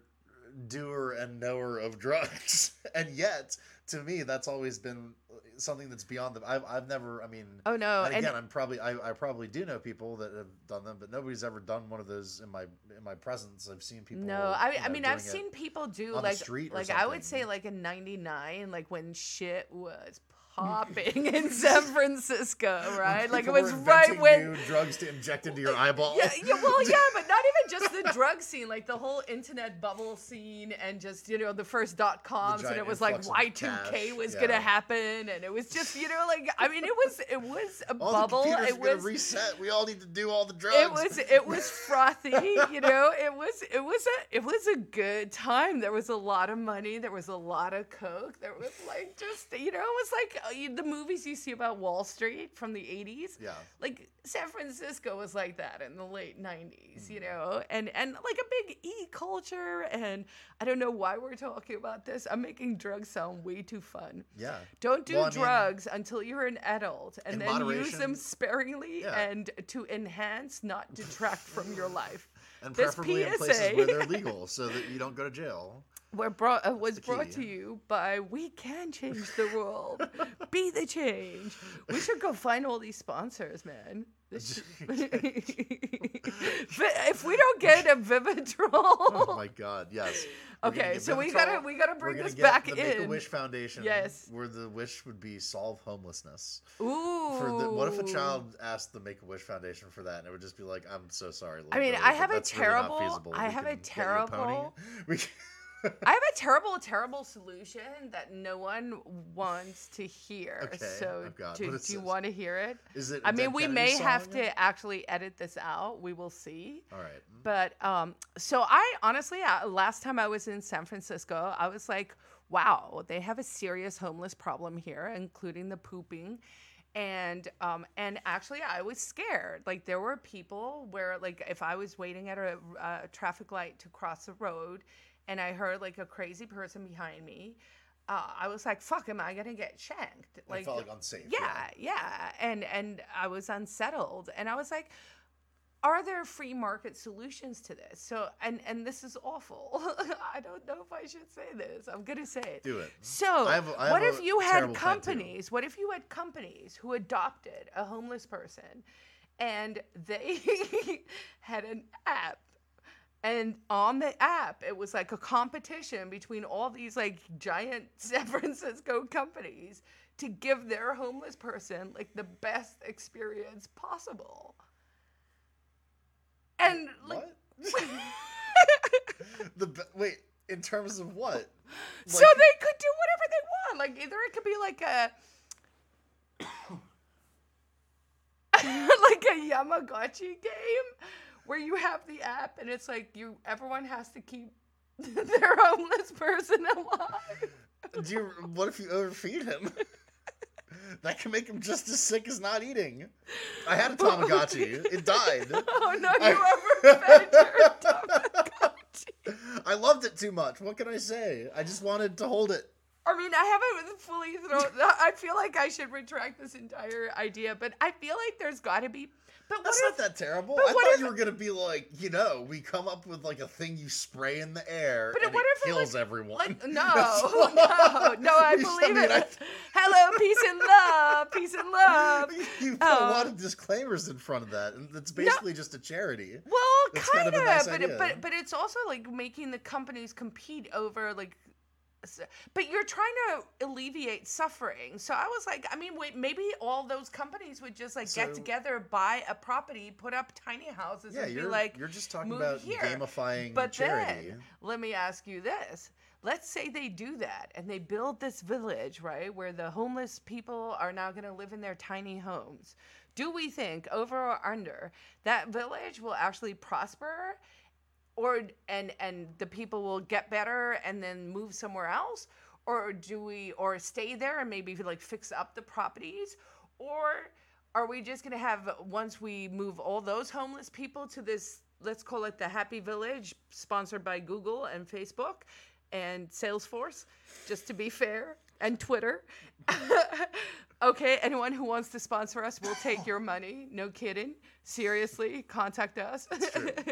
Speaker 1: doer and knower of drugs, and yet to me that's always been something that's beyond the. I've I've never. I mean.
Speaker 2: oh no,
Speaker 1: and
Speaker 2: and
Speaker 1: again, I'm probably I, I probably do know people that have done them, but nobody's ever done one of those in my in my presence. I've seen people.
Speaker 2: No, I,
Speaker 1: you
Speaker 2: I mean I've seen people do like
Speaker 1: street
Speaker 2: like I would say like in '99, like when shit was popping in San Francisco, right? Like it was right when
Speaker 1: new drugs to inject into your eyeball.
Speaker 2: yeah, yeah, well, yeah, but not even just the drug scene, like the whole internet bubble scene, and just you know the first dot coms, and it was like Y two K was
Speaker 1: yeah.
Speaker 2: gonna happen, and it was just you know like I mean it was it was a
Speaker 1: all
Speaker 2: bubble. It was
Speaker 1: reset. We all need to do all the drugs.
Speaker 2: it was it was frothy, you know. It was it was a it was a good time. There was a lot of money. There was a lot of coke. There was like just you know it was like uh, the movies you see about Wall Street from the '80s
Speaker 1: yeah.
Speaker 2: like San Francisco was like that in the late 90s, you
Speaker 1: Mm-hmm.
Speaker 2: Know, and and like a big e culture. And I don't know why we're talking about this. I'm making drugs sound way too fun.
Speaker 1: Yeah.
Speaker 2: Don't do
Speaker 1: Well, I mean-
Speaker 2: drugs until you're an adult, and then use them sparingly
Speaker 1: Yeah.
Speaker 2: and to enhance, not detract from your life.
Speaker 1: And
Speaker 2: This
Speaker 1: preferably in places where they're legal, so that you don't go to jail.
Speaker 2: We're brought uh, was brought to you by We Can Change the World. Be the change. We should go find all these sponsors, man. This should- if we don't get a Vivitrol.
Speaker 1: Oh my God! Yes. We're
Speaker 2: Okay, so we gotta we gotta bring this back
Speaker 1: the
Speaker 2: in.
Speaker 1: Make a Wish Foundation.
Speaker 2: Yes.
Speaker 1: Where the wish would be solve homelessness.
Speaker 2: Ooh.
Speaker 1: For the, what if a child asked the Make a Wish Foundation for that, and it would just be like, "I'm so sorry."
Speaker 2: I mean, I have
Speaker 1: but
Speaker 2: a
Speaker 1: that's really
Speaker 2: terrible-. I have a
Speaker 1: can get pony."
Speaker 2: terrible-
Speaker 1: We can-
Speaker 2: I have a terrible, terrible solution that no one wants to hear.
Speaker 1: Okay,
Speaker 2: so
Speaker 1: oh
Speaker 2: do, do you want to hear it?
Speaker 1: Is it?
Speaker 2: I mean, we
Speaker 1: Kennedy
Speaker 2: may have to actually edit this out. We will see.
Speaker 1: All right.
Speaker 2: But um, so I honestly, uh, last time I was in San Francisco, I was like, wow, they have a serious homeless problem here, including the pooping. And um, and actually, I was scared. Like there were people where, like, if I was waiting at a, a traffic light to cross the road, and I heard like a crazy person behind me, uh, I was like, "Fuck, am I gonna get shanked?"
Speaker 1: I felt like unsafe.
Speaker 2: yeah, yeah, and and I was unsettled, and I was like, "Are there free market solutions to this?" So, and and this is awful. I don't know if I should say this. I'm gonna say it.
Speaker 1: Do it.
Speaker 2: So,
Speaker 1: I have I
Speaker 2: what if you had
Speaker 1: terrible plan, too.
Speaker 2: companies? What if you had companies who adopted a homeless person, and they had an app? And on the app, it was like a competition between all these like giant San Francisco companies to give their homeless person like the best experience possible. And like
Speaker 1: What? the be- wait. In terms of what?
Speaker 2: so they could do whatever they want. Like either it could be like a like a Tamagotchi game where you have the app and it's like you everyone has to keep their homeless person alive.
Speaker 1: Do you, what if you overfeed him? that can make him just as sick as not eating. I had a Tamagotchi. It died.
Speaker 2: Oh no,
Speaker 1: I-
Speaker 2: you overfed your Tamagotchi.
Speaker 1: I loved it too much. What can I say? I just wanted to hold it.
Speaker 2: I mean, I haven't fully thrown. I feel like I should retract this entire idea, but I feel like there's got to be. But what
Speaker 1: That's
Speaker 2: if
Speaker 1: not that terrible. I thought
Speaker 2: if-
Speaker 1: you were gonna be like, you know, we come up with like a thing you spray in the air
Speaker 2: But
Speaker 1: and
Speaker 2: what
Speaker 1: it
Speaker 2: if it
Speaker 1: kills
Speaker 2: was,
Speaker 1: everyone.
Speaker 2: Like, no, no, no, I
Speaker 1: I
Speaker 2: believe
Speaker 1: mean,
Speaker 2: it.
Speaker 1: I-
Speaker 2: Hello, peace and love, peace and love.
Speaker 1: you put a lot
Speaker 2: Uh,
Speaker 1: of disclaimers in front of that, and it's basically just a charity.
Speaker 2: Well, kind
Speaker 1: kind
Speaker 2: of,
Speaker 1: nice
Speaker 2: but it, but but it's also like making the companies compete over like. But you're trying to alleviate suffering, so I was like, I mean, wait, maybe all those companies would just like get together, buy a property, put up tiny houses,
Speaker 1: Yeah,
Speaker 2: and be
Speaker 1: you're
Speaker 2: like,
Speaker 1: you're just talking about
Speaker 2: here.
Speaker 1: gamifying
Speaker 2: But
Speaker 1: charity.
Speaker 2: then, let me ask you this. Let's say they do that and they build this village, right, where the homeless people are now going to live in their tiny homes. Do we think, over or under, that village will actually prosper or and and the people will get better and then move somewhere else? Or do we or stay there and maybe like fix up the properties? Or are we just going to have once we move all those homeless people to this let's call it the happy village sponsored by google and facebook and salesforce just to be fair and twitter okay anyone who wants to sponsor us we'll take your money. No kidding. Seriously contact us.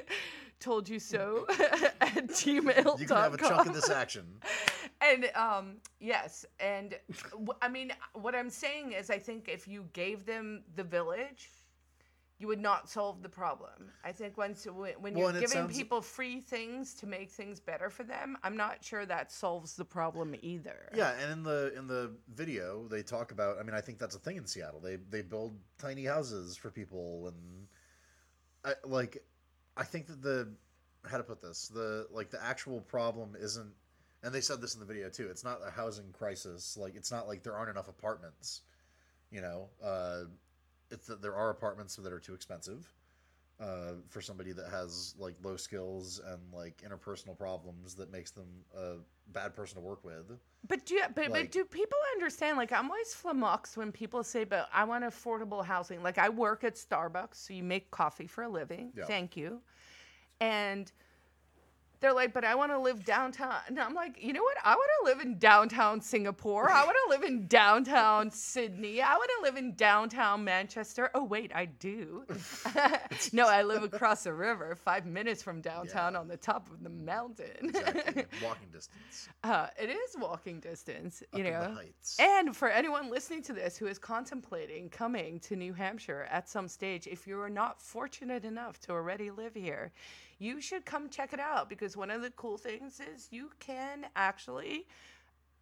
Speaker 2: Told you so. At gmail.com
Speaker 1: You can have a chunk of this action.
Speaker 2: and um yes and w- i mean what i'm saying is i think if you gave them the village you would not solve the problem i think once when you're
Speaker 1: it
Speaker 2: giving
Speaker 1: sounds-
Speaker 2: people free things to make things better for them i'm not sure that solves the problem either
Speaker 1: Yeah, and in the in the video they talk about. I mean, I think that's a thing in Seattle. They they build tiny houses for people, and I like. I think that the how to put this the like the actual problem isn't, and they said this in the video too. It's not a housing crisis. Like it's not like there aren't enough apartments. You know, uh, it's that there are apartments that are too expensive. Uh, for somebody that has like low skills and like interpersonal problems that makes them a bad person to work with.
Speaker 2: But do you, but, but do people understand? Like I'm always flummoxed when people say, "But I want affordable housing." Like I work at Starbucks, so you make coffee for a living.
Speaker 1: Yeah.
Speaker 2: Thank you. And they're like, "But I want to live downtown." And I'm like, "You know what? I want to live in downtown Singapore. I want to live in downtown Sydney. I want to live in downtown Manchester." Oh wait, I do. no, I live across the river, five minutes from downtown,
Speaker 1: Yeah.
Speaker 2: on the top of the mountain.
Speaker 1: Exactly. Walking distance.
Speaker 2: Uh, it is walking distance, you
Speaker 1: up in
Speaker 2: know.
Speaker 1: the heights.
Speaker 2: And for anyone listening to this who is contemplating coming to New Hampshire at some stage, if you are not fortunate enough to already live here, you should come check it out because one of the cool things is you can actually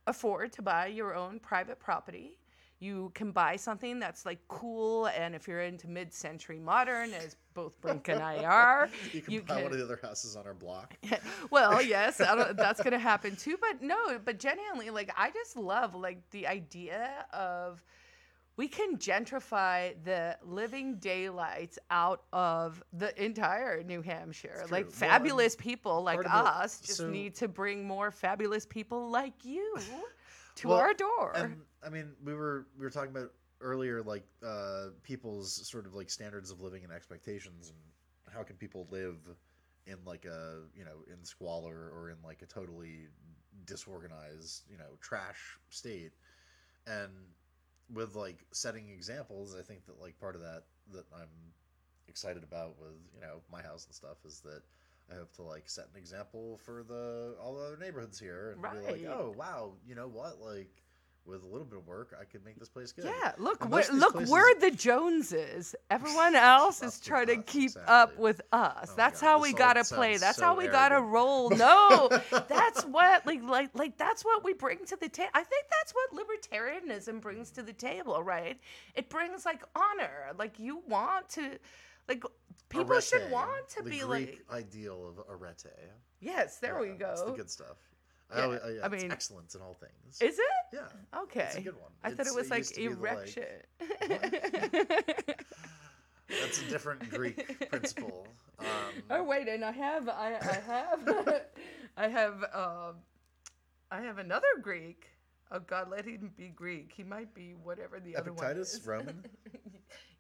Speaker 2: afford to buy your own private property. You can buy something that's like cool, and if you're into mid-century modern, as both Brink and I are,
Speaker 1: you can
Speaker 2: you
Speaker 1: buy one of the other houses on our block.
Speaker 2: well, yes, that's gonna happen too. But no, but genuinely, like I just love like the idea of we can gentrify the living daylights out of the entire New Hampshire. Like
Speaker 1: true. Well,
Speaker 2: fabulous people like
Speaker 1: of the-
Speaker 2: us just
Speaker 1: so-
Speaker 2: need to bring more fabulous people like you to
Speaker 1: Well,
Speaker 2: our door.
Speaker 1: And I mean, we were we were talking about earlier, like uh, people's sort of like standards of living and expectations, and how can people live in like a you know in squalor or in like a totally disorganized you know trash state, and with like setting examples, I think that like part of that that I'm excited about with you know my house and stuff is that I hope to like set an example for the all the other neighborhoods here and be like, oh wow, you know what, like with a little bit of work, I could make this place good.
Speaker 2: Yeah, look,
Speaker 1: And
Speaker 2: we're,
Speaker 1: most of these
Speaker 2: look,
Speaker 1: places-
Speaker 2: we're the Joneses. Everyone else is trying to keep up with us.
Speaker 1: Oh
Speaker 2: that's how we gotta play. That's
Speaker 1: so
Speaker 2: how we gotta roll. No, that's what like like like that's what we bring to the table. I think that's what libertarianism brings to the table, right? It brings like honor. Like you want to, like people should want to be
Speaker 1: Greek
Speaker 2: like.
Speaker 1: ideal of arete.
Speaker 2: Yes, there we go.
Speaker 1: It's the good stuff.
Speaker 2: Yeah,
Speaker 1: I, yeah,
Speaker 2: I
Speaker 1: it's
Speaker 2: mean-
Speaker 1: excellence in all things.
Speaker 2: Is it?
Speaker 1: yeah,
Speaker 2: Okay.
Speaker 1: it's a good one.
Speaker 2: I thought it was like
Speaker 1: be the,
Speaker 2: erection.
Speaker 1: That's a different Greek principle. Um,
Speaker 2: Oh wait, and I have I, I have I have um I have another Greek. Oh God, let him be Greek. He might be whatever the other one
Speaker 1: Epictetus,
Speaker 2: is.
Speaker 1: Roman.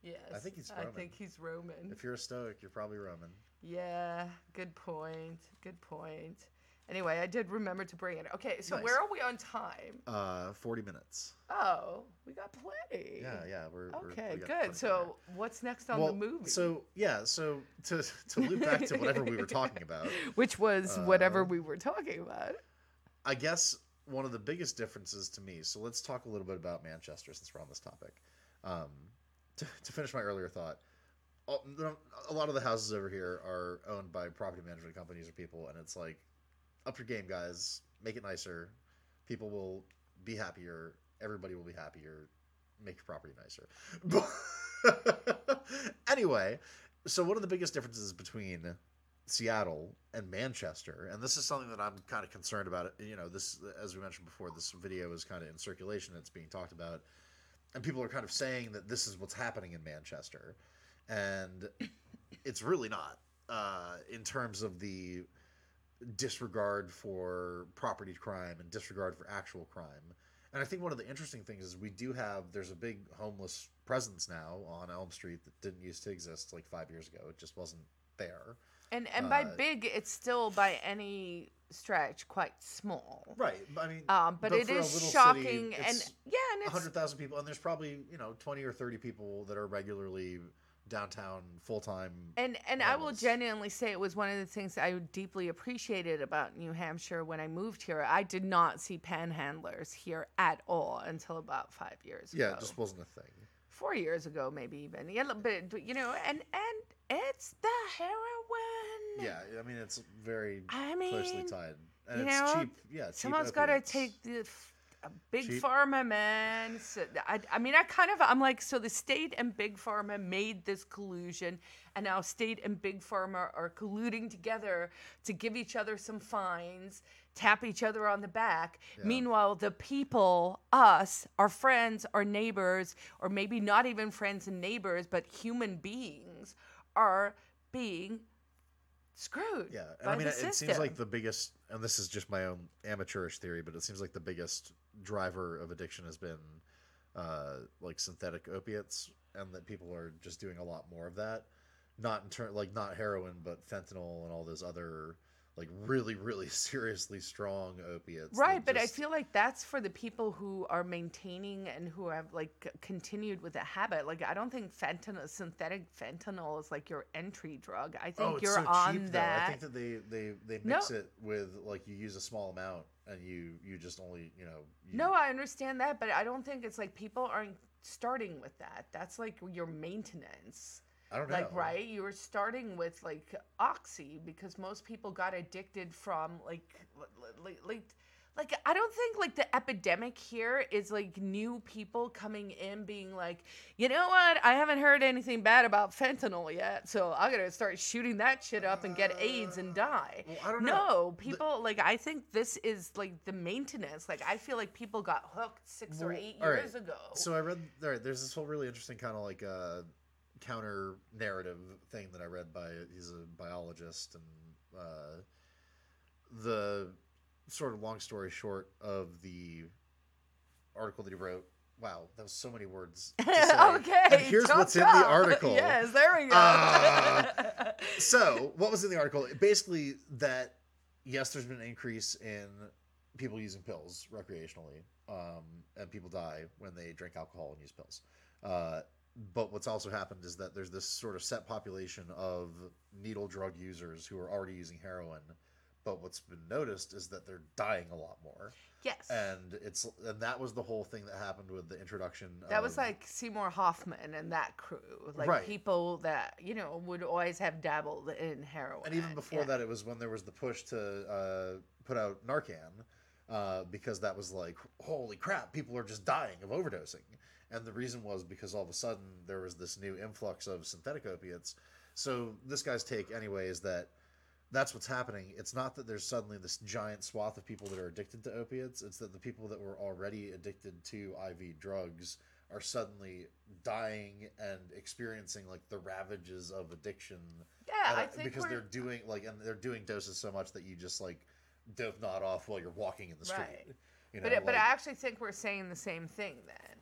Speaker 2: yes,
Speaker 1: I think he's
Speaker 2: I think he's Roman.
Speaker 1: If you're a Stoic, you're probably Roman.
Speaker 2: Yeah, good point. Good point. Anyway, I did remember to bring it. Okay, so
Speaker 1: Nice.
Speaker 2: where are we on time?
Speaker 1: Uh, forty minutes.
Speaker 2: Oh, we got plenty.
Speaker 1: Yeah, yeah. We're we're-
Speaker 2: Okay,
Speaker 1: we got plenty
Speaker 2: good. So what's next on
Speaker 1: well,
Speaker 2: the movie?
Speaker 1: So yeah, so to to loop back to whatever we were talking about,
Speaker 2: which was whatever
Speaker 1: Uh,
Speaker 2: we were talking about.
Speaker 1: I guess one of the biggest differences to me. So let's talk a little bit about Manchester since we're on this topic. Um, to, to finish my earlier thought, all- a lot of the houses over here are owned by property management companies or people, and it's like, up your game, guys. Make it nicer. People will be happier. Everybody will be happier. Make your property nicer. anyway, so one of the biggest differences between Seattle and Manchester, and this is something that I'm kind of concerned about. You know, this as we mentioned before, this video is kind of in circulation. It's being talked about, and people are kind of saying that this is what's happening in Manchester, and it's really not. uh, in terms of the disregard for property crime and disregard for actual crime. And I think one of the interesting things is we do have there's a big homeless presence now on Elm Street that didn't used to exist like five years ago. It just wasn't there.
Speaker 2: And and by
Speaker 1: Uh,
Speaker 2: big, it's still by any stretch quite small.
Speaker 1: Right. I mean,
Speaker 2: Um, but, it
Speaker 1: for
Speaker 2: is shocking,
Speaker 1: city,
Speaker 2: and yeah, and it's
Speaker 1: 100,000 people, and there's probably you know 20 or 30 people that are regularly downtown full time.
Speaker 2: And and I will genuinely say it was one of the things I deeply appreciated about New Hampshire when I moved here. I did not see panhandlers here at all until about five years
Speaker 1: Yeah,
Speaker 2: ago.
Speaker 1: Yeah, it just wasn't a thing.
Speaker 2: four years ago, maybe even. Yeah, but but, you know, and and it's the heroin.
Speaker 1: Yeah, I mean it's very
Speaker 2: I mean, closely
Speaker 1: tied, and
Speaker 2: you
Speaker 1: it's
Speaker 2: know,
Speaker 1: cheap. Yeah, cheap
Speaker 2: someone's got to take the big
Speaker 1: Cheap.
Speaker 2: pharma man. So, I, I mean, I kind of, I'm like, so the state and big pharma made this collusion, and now state and big pharma are colluding together to give each other some fines, tap each other on the back.
Speaker 1: Yeah.
Speaker 2: Meanwhile, the people, us, our friends, our neighbors, or maybe not even friends and neighbors, but human beings, are being screwed.
Speaker 1: Yeah, and I mean, it seems like the biggest, and this is just my own amateurish theory, but it seems like the biggest driver of addiction has been uh, like synthetic opiates, and that people are just doing a lot more of that. Not in turn, like not heroin, but fentanyl and all those other like really, really seriously strong opiates.
Speaker 2: Right, but I feel like that's for the people who are maintaining and who have like continued with the habit. Like I don't think fentanyl, synthetic fentanyl, is like your entry drug. I oh, think
Speaker 1: oh,
Speaker 2: you're
Speaker 1: so
Speaker 2: on
Speaker 1: cheap,
Speaker 2: that.
Speaker 1: Though. I think that they they they
Speaker 2: No.
Speaker 1: mix it with like you use a small amount and you you just only you know. You,
Speaker 2: no, I understand that, but I don't think it's like people aren't starting with that. That's like your maintenance.
Speaker 1: I don't know.
Speaker 2: Like right, you were starting with like oxy because most people got addicted from like like like like I don't think like the epidemic here is like new people coming in being like, you know what? I haven't heard anything bad about fentanyl yet, so I'm gonna start shooting that shit up and get AIDS and die.
Speaker 1: Well, I don't know.
Speaker 2: No, people like I think this is like the maintenance. Like I feel like people got hooked six or eight
Speaker 1: all right.
Speaker 2: years ago.
Speaker 1: So I read there. There's this whole really interesting kind of like uh, counter narrative thing that I read by he's a biologist and uh, the sort of long story short of the article that he wrote. Wow, that was so many words.
Speaker 2: Okay.
Speaker 1: And here's what's in the article.
Speaker 2: yes, there we go.
Speaker 1: Ah. so what was in the article basically that yes there's been an increase in people using pills recreationally um, and people die when they drink alcohol and use pills uh, but what's also happened is that there's this sort of set population of needle drug users who are already using heroin but what's been noticed is that they're dying a lot more
Speaker 2: yes.
Speaker 1: and it's and that was the whole thing that happened with the introduction
Speaker 2: that was like Seymour Hoffman and that crew, like
Speaker 1: Right.
Speaker 2: people that you know would always have dabbled in heroin.
Speaker 1: and even before
Speaker 2: Yeah.
Speaker 1: that, it was when there was the push to uh, put out Narcan, uh, because that was like, holy crap, people are just dying of overdosing. And the reason was because all of a sudden there was this new influx of synthetic opiates. So this guy's take, anyway, is that that's what's happening. It's not that there's suddenly this giant swath of people that are addicted to opiates. It's that the people that were already addicted to IV drugs are suddenly dying and experiencing like the ravages of addiction
Speaker 2: yeah,
Speaker 1: at
Speaker 2: I
Speaker 1: a- uh,
Speaker 2: think
Speaker 1: because
Speaker 2: we're,
Speaker 1: they're doing like and they're doing doses so much that you just like dope nod off while you're walking in the street.
Speaker 2: Right.
Speaker 1: You know,
Speaker 2: but it, but I actually think we're saying the same thing then.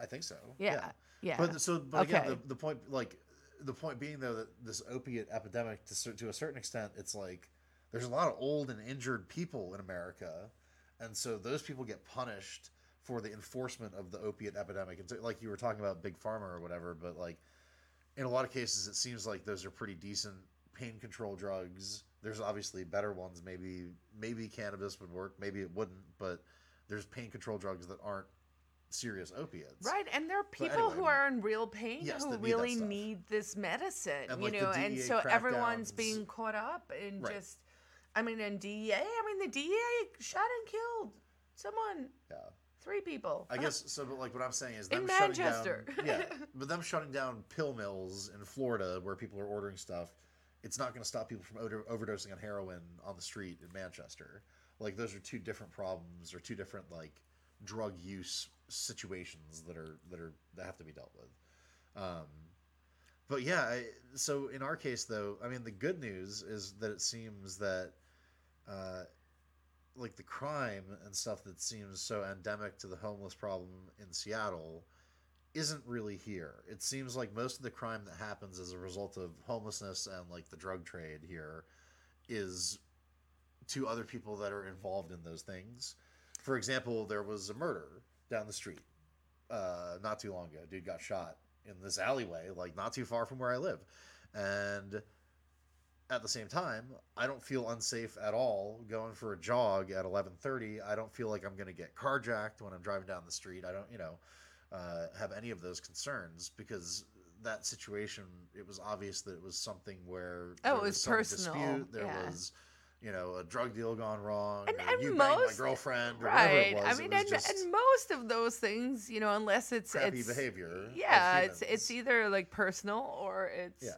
Speaker 1: I think so.
Speaker 2: Yeah, yeah.
Speaker 1: But so but again, the, the point like the point being though that this opiate epidemic to to a certain extent, it's like there's a lot of old and injured people in America, and so those people get punished for the enforcement of the opiate epidemic. And so, like you were talking about big pharma or whatever, but like in a lot of cases, it seems like those are pretty decent pain control drugs. There's obviously better ones. Maybe maybe cannabis would work. Maybe it wouldn't. But there's pain control drugs that aren't serious opiates.
Speaker 2: Right, and there are people who are in real pain
Speaker 1: yes,
Speaker 2: who
Speaker 1: need
Speaker 2: really need this medicine,
Speaker 1: And,
Speaker 2: you
Speaker 1: like,
Speaker 2: know, and so everyone's being caught up in
Speaker 1: Right.
Speaker 2: just, I mean, in DEA, I mean, the DEA shot and killed someone,
Speaker 1: Yeah.
Speaker 2: three people.
Speaker 1: I guess so. But like what I'm saying is
Speaker 2: In
Speaker 1: them shutting
Speaker 2: Manchester.
Speaker 1: down. Yeah, but them shutting down pill mills in Florida where people are ordering stuff. It's not going to stop people from over- overdosing on heroin on the street in Manchester. Like those are two different problems or two different like drug use situations that are that are that have to be dealt with. Um, but yeah, I, so in our case though, I mean the good news is that it seems that uh, like the crime and stuff that seems so endemic to the homeless problem in Seattle isn't really here. It seems like most of the crime that happens as a result of homelessness and like the drug trade here is to other people that are involved in those things. For example, there was a murder down the street uh, not too long ago. Dude got shot in this alleyway, like not too far from where I live, and at the same time, I don't feel unsafe at all going for a jog at 11:30. I don't feel like I'm going to get carjacked when I'm driving down the street. I don't, you know, uh, have any of those concerns because that situation it was obvious that it was something where
Speaker 2: Oh,
Speaker 1: there
Speaker 2: it was
Speaker 1: some
Speaker 2: personal,
Speaker 1: dispute, there
Speaker 2: yeah.
Speaker 1: was you know a drug deal gone wrong
Speaker 2: And-
Speaker 1: or
Speaker 2: and
Speaker 1: you banged
Speaker 2: most-
Speaker 1: my girlfriend or whatever
Speaker 2: right
Speaker 1: it was
Speaker 2: i mean and, and most of those things you know unless it's
Speaker 1: crappy
Speaker 2: it's
Speaker 1: behavior
Speaker 2: yeah it's it's either like personal or it's
Speaker 1: yeah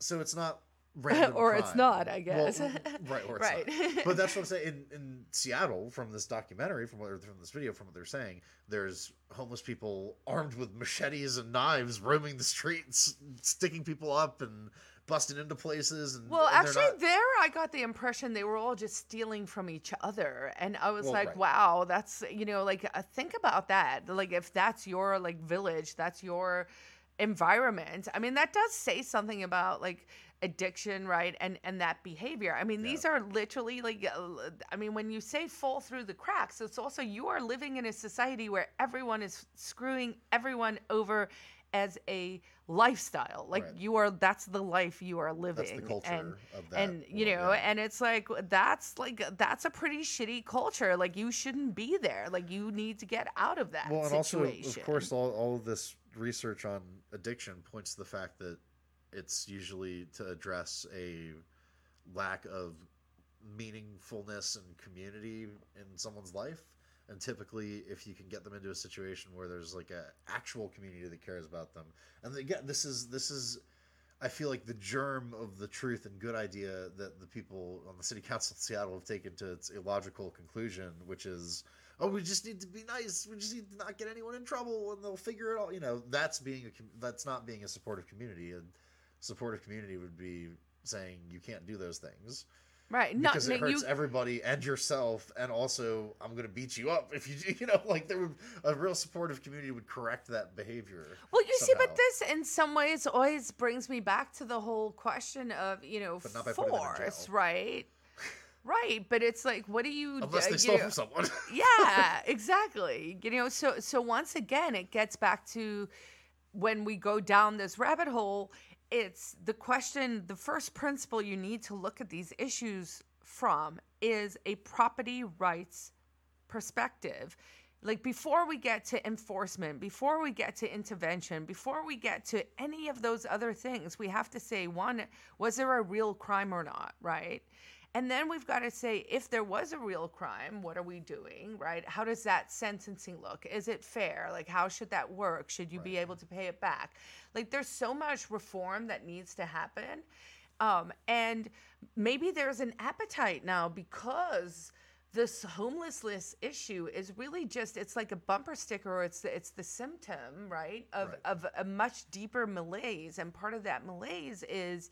Speaker 1: so it's not random
Speaker 2: or it's not i
Speaker 1: Well,
Speaker 2: guess
Speaker 1: right or it's
Speaker 2: right
Speaker 1: not. but that's what I'm saying. In, in Seattle, from this documentary, from what from this video, from what they're saying, there's homeless people armed with machetes and knives roaming the streets, sticking people up and busting into places. And
Speaker 2: Well,
Speaker 1: and
Speaker 2: actually,
Speaker 1: not-
Speaker 2: there I got the impression they were all just stealing from each other, and I was
Speaker 1: Well,
Speaker 2: like,
Speaker 1: right.
Speaker 2: "Wow, that's you know, like uh, think about that. Like if that's your like village, that's your environment. I mean, that does say something about like addiction, right? And and that behavior. I mean,
Speaker 1: Yeah.
Speaker 2: these are literally like, uh, I mean, when you say fall through the cracks, it's also you are living in a society where everyone is screwing everyone over as a lifestyle like
Speaker 1: Right.
Speaker 2: you are that's the life you are living
Speaker 1: that's the culture
Speaker 2: and
Speaker 1: of that.
Speaker 2: and you know
Speaker 1: yeah.
Speaker 2: and it's like that's like that's a pretty shitty culture like you shouldn't be there like you need to get out of that
Speaker 1: well, and also, of course, all, all of this research on addiction points to the fact that it's usually to address a lack of meaningfulness and community in someone's life. And typically, if you can get them into a situation where there's like a actual community that cares about them, and again, this is this is, I feel like the germ of the truth and good idea that the people on the city council of Seattle have taken to its illogical conclusion, which is oh, we just need to be nice. We just need to not get anyone in trouble, and they'll figure it all. You know, that's being a that's not being a supportive community. A supportive community would be saying you can't do those things
Speaker 2: right not
Speaker 1: because
Speaker 2: no,
Speaker 1: it hurts
Speaker 2: you
Speaker 1: everybody and yourself, and also I'm going to beat you up if you you know like there would a real supportive community would correct that behavior.
Speaker 2: well you see but this in some ways always brings me back to the whole question of you know
Speaker 1: not by putting
Speaker 2: force right right but it's like what do you
Speaker 1: Unless they
Speaker 2: you
Speaker 1: stole
Speaker 2: know-
Speaker 1: from someone.
Speaker 2: yeah exactly you know so so once again it gets back to when we go down this rabbit hole it's the question the first principle you need to look at these issues from is a property rights perspective. Like before we get to enforcement before we get to intervention before we get to any of those other things we have to say one was there a real crime or not right and then we've got to say if there was a real crime what are we doing right? How does that sentencing look? Is it fair? Like how should that work? Should you be able to pay it back? Like there's so much reform that needs to happen um, and maybe there's an appetite now because this homelessness issue is really just it's like a bumper sticker or it's the, it's the symptom right of
Speaker 1: Right.
Speaker 2: of a much deeper malaise and part of that malaise is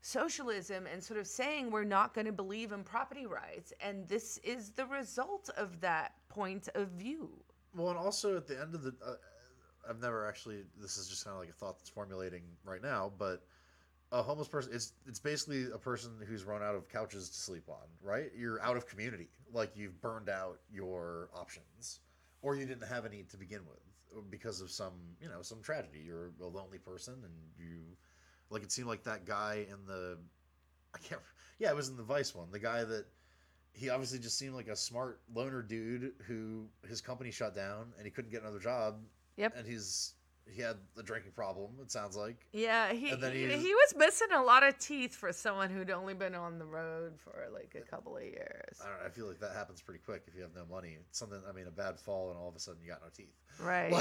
Speaker 2: socialism and sort of saying we're not going to believe in property rights and this is the result of that point of view
Speaker 1: Well, and also at the end of the, uh, I've never actually. This is just kind of like a thought that's formulating right now. But a homeless person, it's it's basically a person who's run out of couches to sleep on. Right? You're out of community. Like you've burned out your options, or you didn't have any to begin with because of some you know some tragedy. You're a lonely person, and you like it seemed like that guy in the, I can't. Yeah, it was in the Vice one. The guy that he obviously just seemed like a smart loner dude who his company shut down and he couldn't get another job.
Speaker 2: Yep.
Speaker 1: And he's he had a drinking problem. It sounds like.
Speaker 2: yeah he,
Speaker 1: And then
Speaker 2: he, he was missing a lot of teeth for someone who'd only been on the road for like a couple of years
Speaker 1: I don't know. I feel like that happens pretty quick if you have no money. Something. I mean, a bad fall and all of a sudden you got no teeth.
Speaker 2: right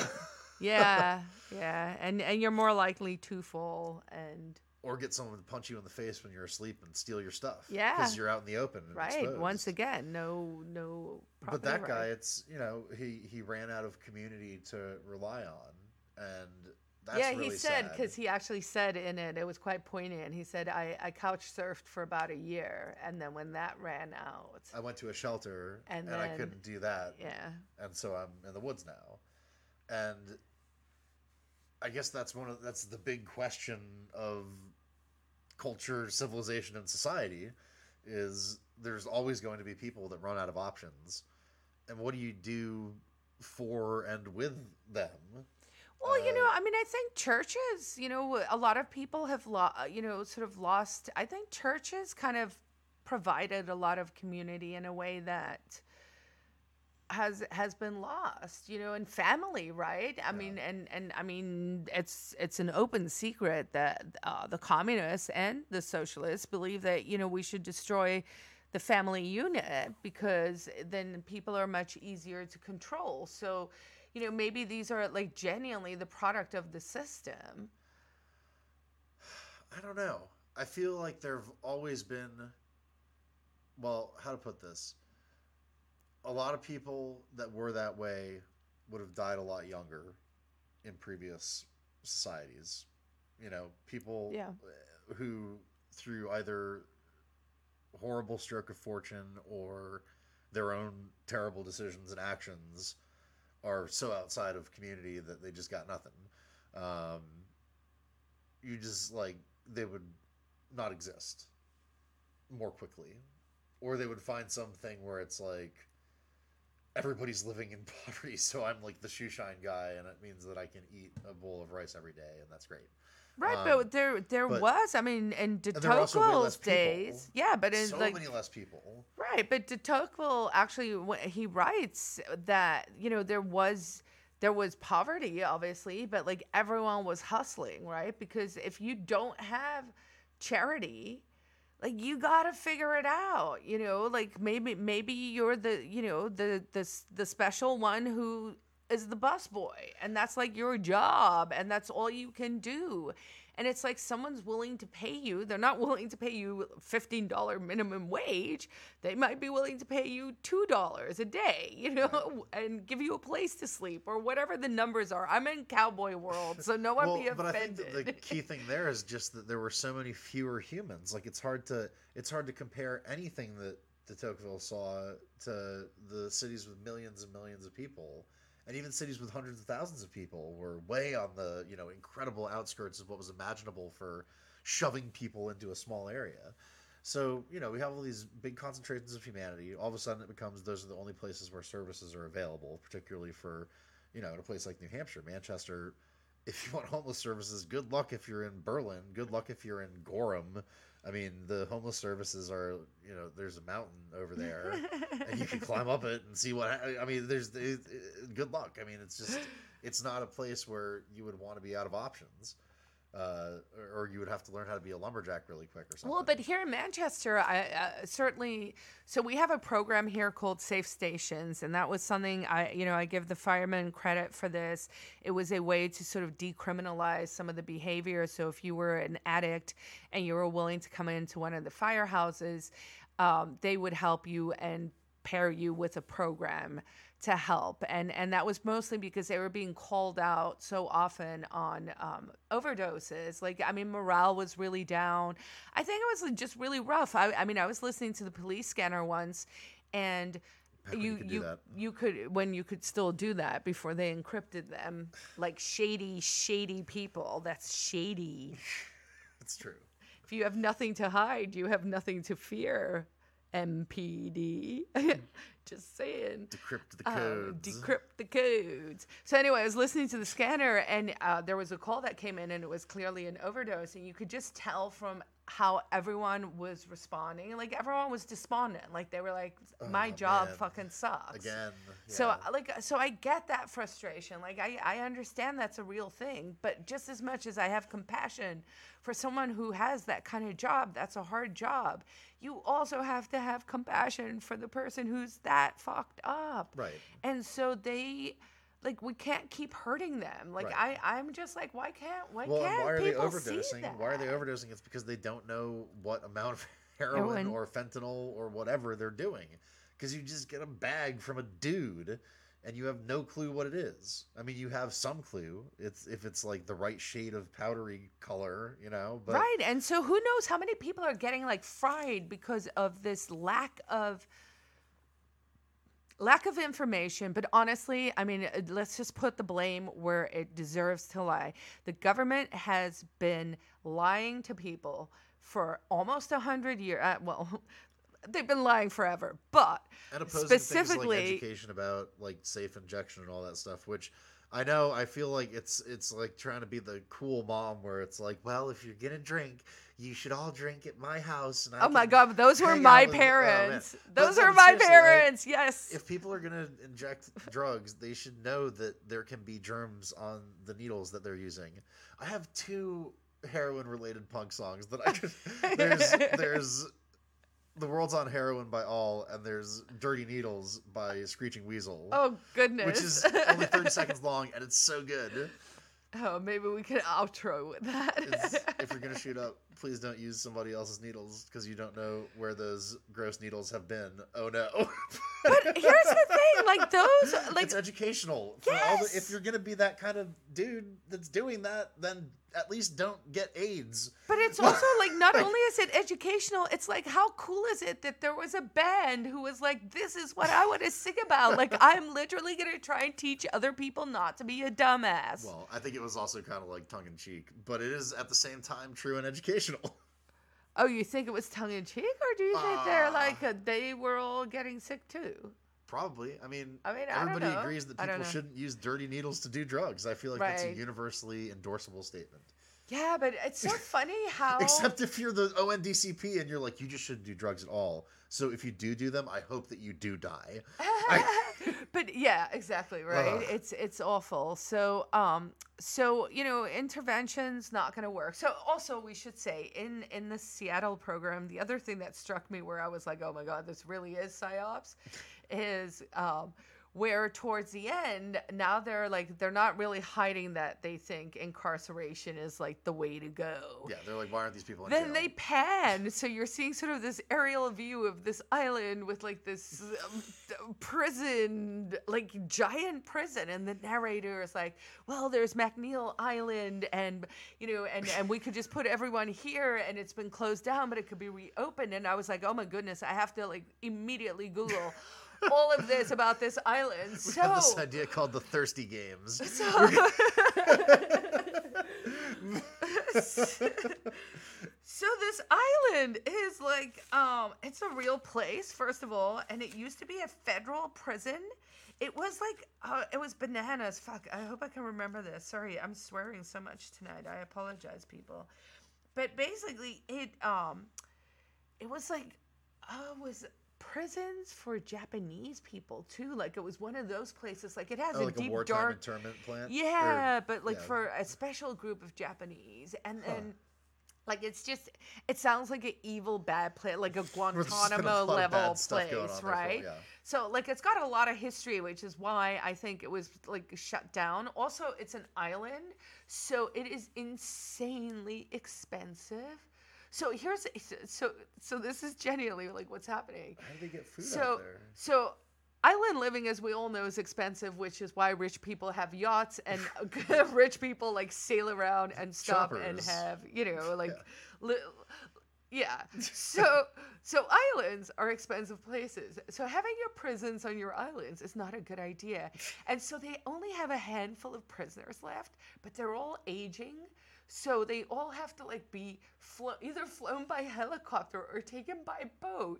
Speaker 2: yeah yeah and and you're more likely to fall and
Speaker 1: or get someone to punch you in the face when you're asleep and steal your stuff.
Speaker 2: Yeah.
Speaker 1: Because you're out in the open.
Speaker 2: Right
Speaker 1: exposed.
Speaker 2: once again no no
Speaker 1: but that guy it's you know he he ran out of community to rely on and That's
Speaker 2: yeah,
Speaker 1: really
Speaker 2: he said because he actually said in it, it was quite poignant. He said, "I I couch surfed for about a year, and then when that ran out,
Speaker 1: I went to a shelter
Speaker 2: And
Speaker 1: and, I couldn't do that.
Speaker 2: yeah,
Speaker 1: and so I'm in the woods now. And I guess that's one of that's the big question of culture, civilization, and society is there's always going to be people that run out of options. And what do you do for and with them?
Speaker 2: Well, you
Speaker 1: Uh,
Speaker 2: know, I mean, I think churches, you know, a lot of people have, lo- uh, you know, sort of lost. I think churches kind of provided a lot of community in a way that has has been lost, you know, and family, right? I mean, and and I mean, it's it's an open secret that uh, the communists and the socialists believe that you know we should destroy the family unit because then people are much easier to control. So, you know, maybe these are like genuinely the product of the system.
Speaker 1: I don't know. I feel like there've always been well, how to put this? A lot of people that were that way would have died a lot younger in previous societies. You know, people
Speaker 2: Yeah.
Speaker 1: who through either horrible stroke of fortune or their own terrible decisions and actions are so outside of community that they just got nothing. Um, you just like they would not exist more quickly, or they would find something where it's like everybody's living in poverty, so I'm like the shoe shine guy, and it means that I can eat a bowl of rice every day, and that's great.
Speaker 2: Right,
Speaker 1: Um,
Speaker 2: but there there
Speaker 1: but-
Speaker 2: was, I mean, in de
Speaker 1: there were also way less
Speaker 2: Tocqueville's days, yeah, but in
Speaker 1: so
Speaker 2: like
Speaker 1: many less people.
Speaker 2: Right, but de Tocqueville actually he writes that you know there was there was poverty obviously, but like everyone was hustling, right? Because if you don't have charity, like you got to figure it out, you know, like maybe maybe you're the, you know, the the the special one who is the busboy and that's like your job and that's all you can do and it's like someone's willing to pay you they're not willing to pay you $15 minimum wage they might be willing to pay you $2 a day you know and give you a place to sleep or whatever the numbers are. I'm in cowboy world so no one
Speaker 1: well,
Speaker 2: be
Speaker 1: but I think
Speaker 2: offended
Speaker 1: the key thing there is just that there were so many fewer humans. Like it's hard to it's hard to compare anything that de Tocqueville saw to the cities with millions and millions of people, and even cities with hundreds of thousands of people were way on the you know incredible outskirts of what was imaginable for shoving people into a small area. So you know we have all these big concentrations of humanity. All of a sudden, it becomes those are the only places where services are available, particularly for you know in a place like New Hampshire, Manchester if you want homeless services, good luck if you're in Berlin. Good luck if you're in Gorham. I mean, the homeless services are, you know, there's a mountain over there, and you can climb up it and see what. I mean, there's it, it- uh, good luck. I mean, it's just, it's not a place where you would want to be out of options, uh, or, you would have to learn how to be a lumberjack really quick or something.
Speaker 2: Well, but here in Manchester, I uh, certainly. So we have a program here called Safe Stations, and that was something I, you know, I give the firemen credit for this. It was a way to sort of decriminalize some of the behavior. So if you were an addict and you were willing to come into one of the firehouses, um, they would help you and pair you with a program to help and and that was mostly because they were being called out so often on um, overdoses. Like i mean morale was really down. I think it was just really rough. I, I mean i was listening to the police scanner once and
Speaker 1: you
Speaker 2: you
Speaker 1: could
Speaker 2: you you could when you could still do that before they encrypted them like shady shady people. That's shady.
Speaker 1: It's true.
Speaker 2: if you have nothing to hide you have nothing to fear mpd just saying
Speaker 1: Decrypt the
Speaker 2: um,
Speaker 1: codes.
Speaker 2: decrypt the codes. So anyway, I was listening to the scanner, and uh, there was a call that came in, and it was clearly an overdose, and you could just tell from how everyone was responding. Like everyone was despondent. Like they were like, "My
Speaker 1: Oh,
Speaker 2: job
Speaker 1: man.
Speaker 2: fucking sucks."
Speaker 1: Again.
Speaker 2: So
Speaker 1: yeah.
Speaker 2: uh, like so I get that frustration. Like I I understand that's a real thing, but just as much as I have compassion for someone who has that kind of job, that's a hard job. You also have to have compassion for the person who's that fucked up.
Speaker 1: Right.
Speaker 2: And so they like we can't keep hurting them. Like
Speaker 1: Right.
Speaker 2: I I'm just like why can't why
Speaker 1: well,
Speaker 2: can't
Speaker 1: why are they
Speaker 2: people see
Speaker 1: overdosing? Why are they overdosing? It's because they don't know what amount of heroin,
Speaker 2: Heroin.
Speaker 1: or fentanyl or whatever they're doing. Because you just get a bag from a dude, and you have no clue what it is. I mean, you have some clue. It's if it's like the right shade of powdery color, you know. But
Speaker 2: right. And so who knows how many people are getting like fried because of this lack of lack of information but honestly i mean uh, let's just put the blame where it deserves to lie. The government has been lying to people for almost a hundred years uh, well they've been lying forever but
Speaker 1: and opposing things
Speaker 2: specifically
Speaker 1: like education about like safe injection and all that stuff, which I know I feel like it's it's like trying to be the cool mom where it's like, well, if you're gonna drink, you should all drink at my house. And I
Speaker 2: oh my god those were my
Speaker 1: with. Oh,
Speaker 2: parents
Speaker 1: But
Speaker 2: those
Speaker 1: no,
Speaker 2: are my
Speaker 1: seriously, like,
Speaker 2: parents yes
Speaker 1: if people are gonna inject drugs, they should know that there can be germs on the needles that they're using. I have two heroin related punk songs that I could. There's there's the world's on heroin by all, and there's Dirty Needles by Screeching Weasel,
Speaker 2: oh goodness
Speaker 1: which is only 30 seconds long, and it's so good.
Speaker 2: oh maybe we could outro with that
Speaker 1: It's, if you're gonna shoot up, please don't use somebody else's needles because you don't know where those gross needles have been. Oh no!
Speaker 2: but here's the thing like those like
Speaker 1: it's educational. All the,
Speaker 2: Yes!
Speaker 1: if you're gonna be that kind of dude that's doing that, then at least don't get AIDS.
Speaker 2: But it's also like not only is it educational, it's like how cool is it that there was a band who was like, "This is what I want to sing about." Like I'm literally gonna try and teach other people not to be a dumbass.
Speaker 1: Well, I think it was also kind of like tongue in cheek, but it is at the same time true and educational.
Speaker 2: Oh, you think it was tongue in cheek, or do you think they're
Speaker 1: Uh,
Speaker 2: like uh, they were all getting sick too?
Speaker 1: Probably. I mean,
Speaker 2: I mean, I
Speaker 1: everybody agrees that people shouldn't use dirty needles to do drugs. I feel like that's a universally endorsable statement.
Speaker 2: Yeah, but it's so funny how.
Speaker 1: Except if you're the ONDCP and you're like, you just shouldn't do drugs at all. So if you do do them, I hope that you do die.
Speaker 2: but yeah, exactly right.
Speaker 1: Ugh.
Speaker 2: It's it's awful. So um so you know interventions not going to work. So also we should say in in the Seattle program, the other thing that struck me where I was like, oh my god, this really is psyops, is um where towards the end now they're like they're not really hiding that they think incarceration is like the way to go.
Speaker 1: Yeah, they're like, why aren't these people in
Speaker 2: then
Speaker 1: jail?
Speaker 2: they pan. So you're seeing sort of this aerial view of this island with like this um, prison like giant prison. And the narrator is like well there's mcneil island and you know and and we could just put everyone here and it's been closed down but it could be reopened. And i was like oh my goodness i have to like immediately google all of this about this island.
Speaker 1: We
Speaker 2: so
Speaker 1: have this idea called the Thirsty Games.
Speaker 2: so so this island is like um it's a real place first of all and it used to be a federal prison. It was like uh, it was bananas. Fuck i hope i can remember this. Sorry i'm swearing so much tonight. I apologize people. But basically it um it was like oh it was prisons for japanese people too like it was one of those places like it has
Speaker 1: Oh,
Speaker 2: a
Speaker 1: like a
Speaker 2: deep
Speaker 1: wartime
Speaker 2: dark
Speaker 1: internment plant? Or-
Speaker 2: yeah, but like
Speaker 1: yeah.
Speaker 2: for a special group of Japanese, and
Speaker 1: Huh.
Speaker 2: then like it's just it sounds like an evil bad place, like a
Speaker 1: Where there's just been a
Speaker 2: Guantanamo level
Speaker 1: bad stuff going
Speaker 2: place,
Speaker 1: on there
Speaker 2: right?
Speaker 1: yeah.
Speaker 2: So like it's got a lot of history, which is why I think it was like shut down. Also, it's an island, so it is insanely expensive. So here's so so this is genuinely like what's happening.
Speaker 1: How do they get food
Speaker 2: so
Speaker 1: out there?
Speaker 2: so island living as we all know is expensive which is why rich people have yachts and rich people like sail around and stop and have you know like li- yeah. So so islands are expensive places. So having your prisons on your islands is not a good idea. And so they only have a handful of prisoners left but they're all aging so they all have to like be flo- either flown by helicopter or taken by boat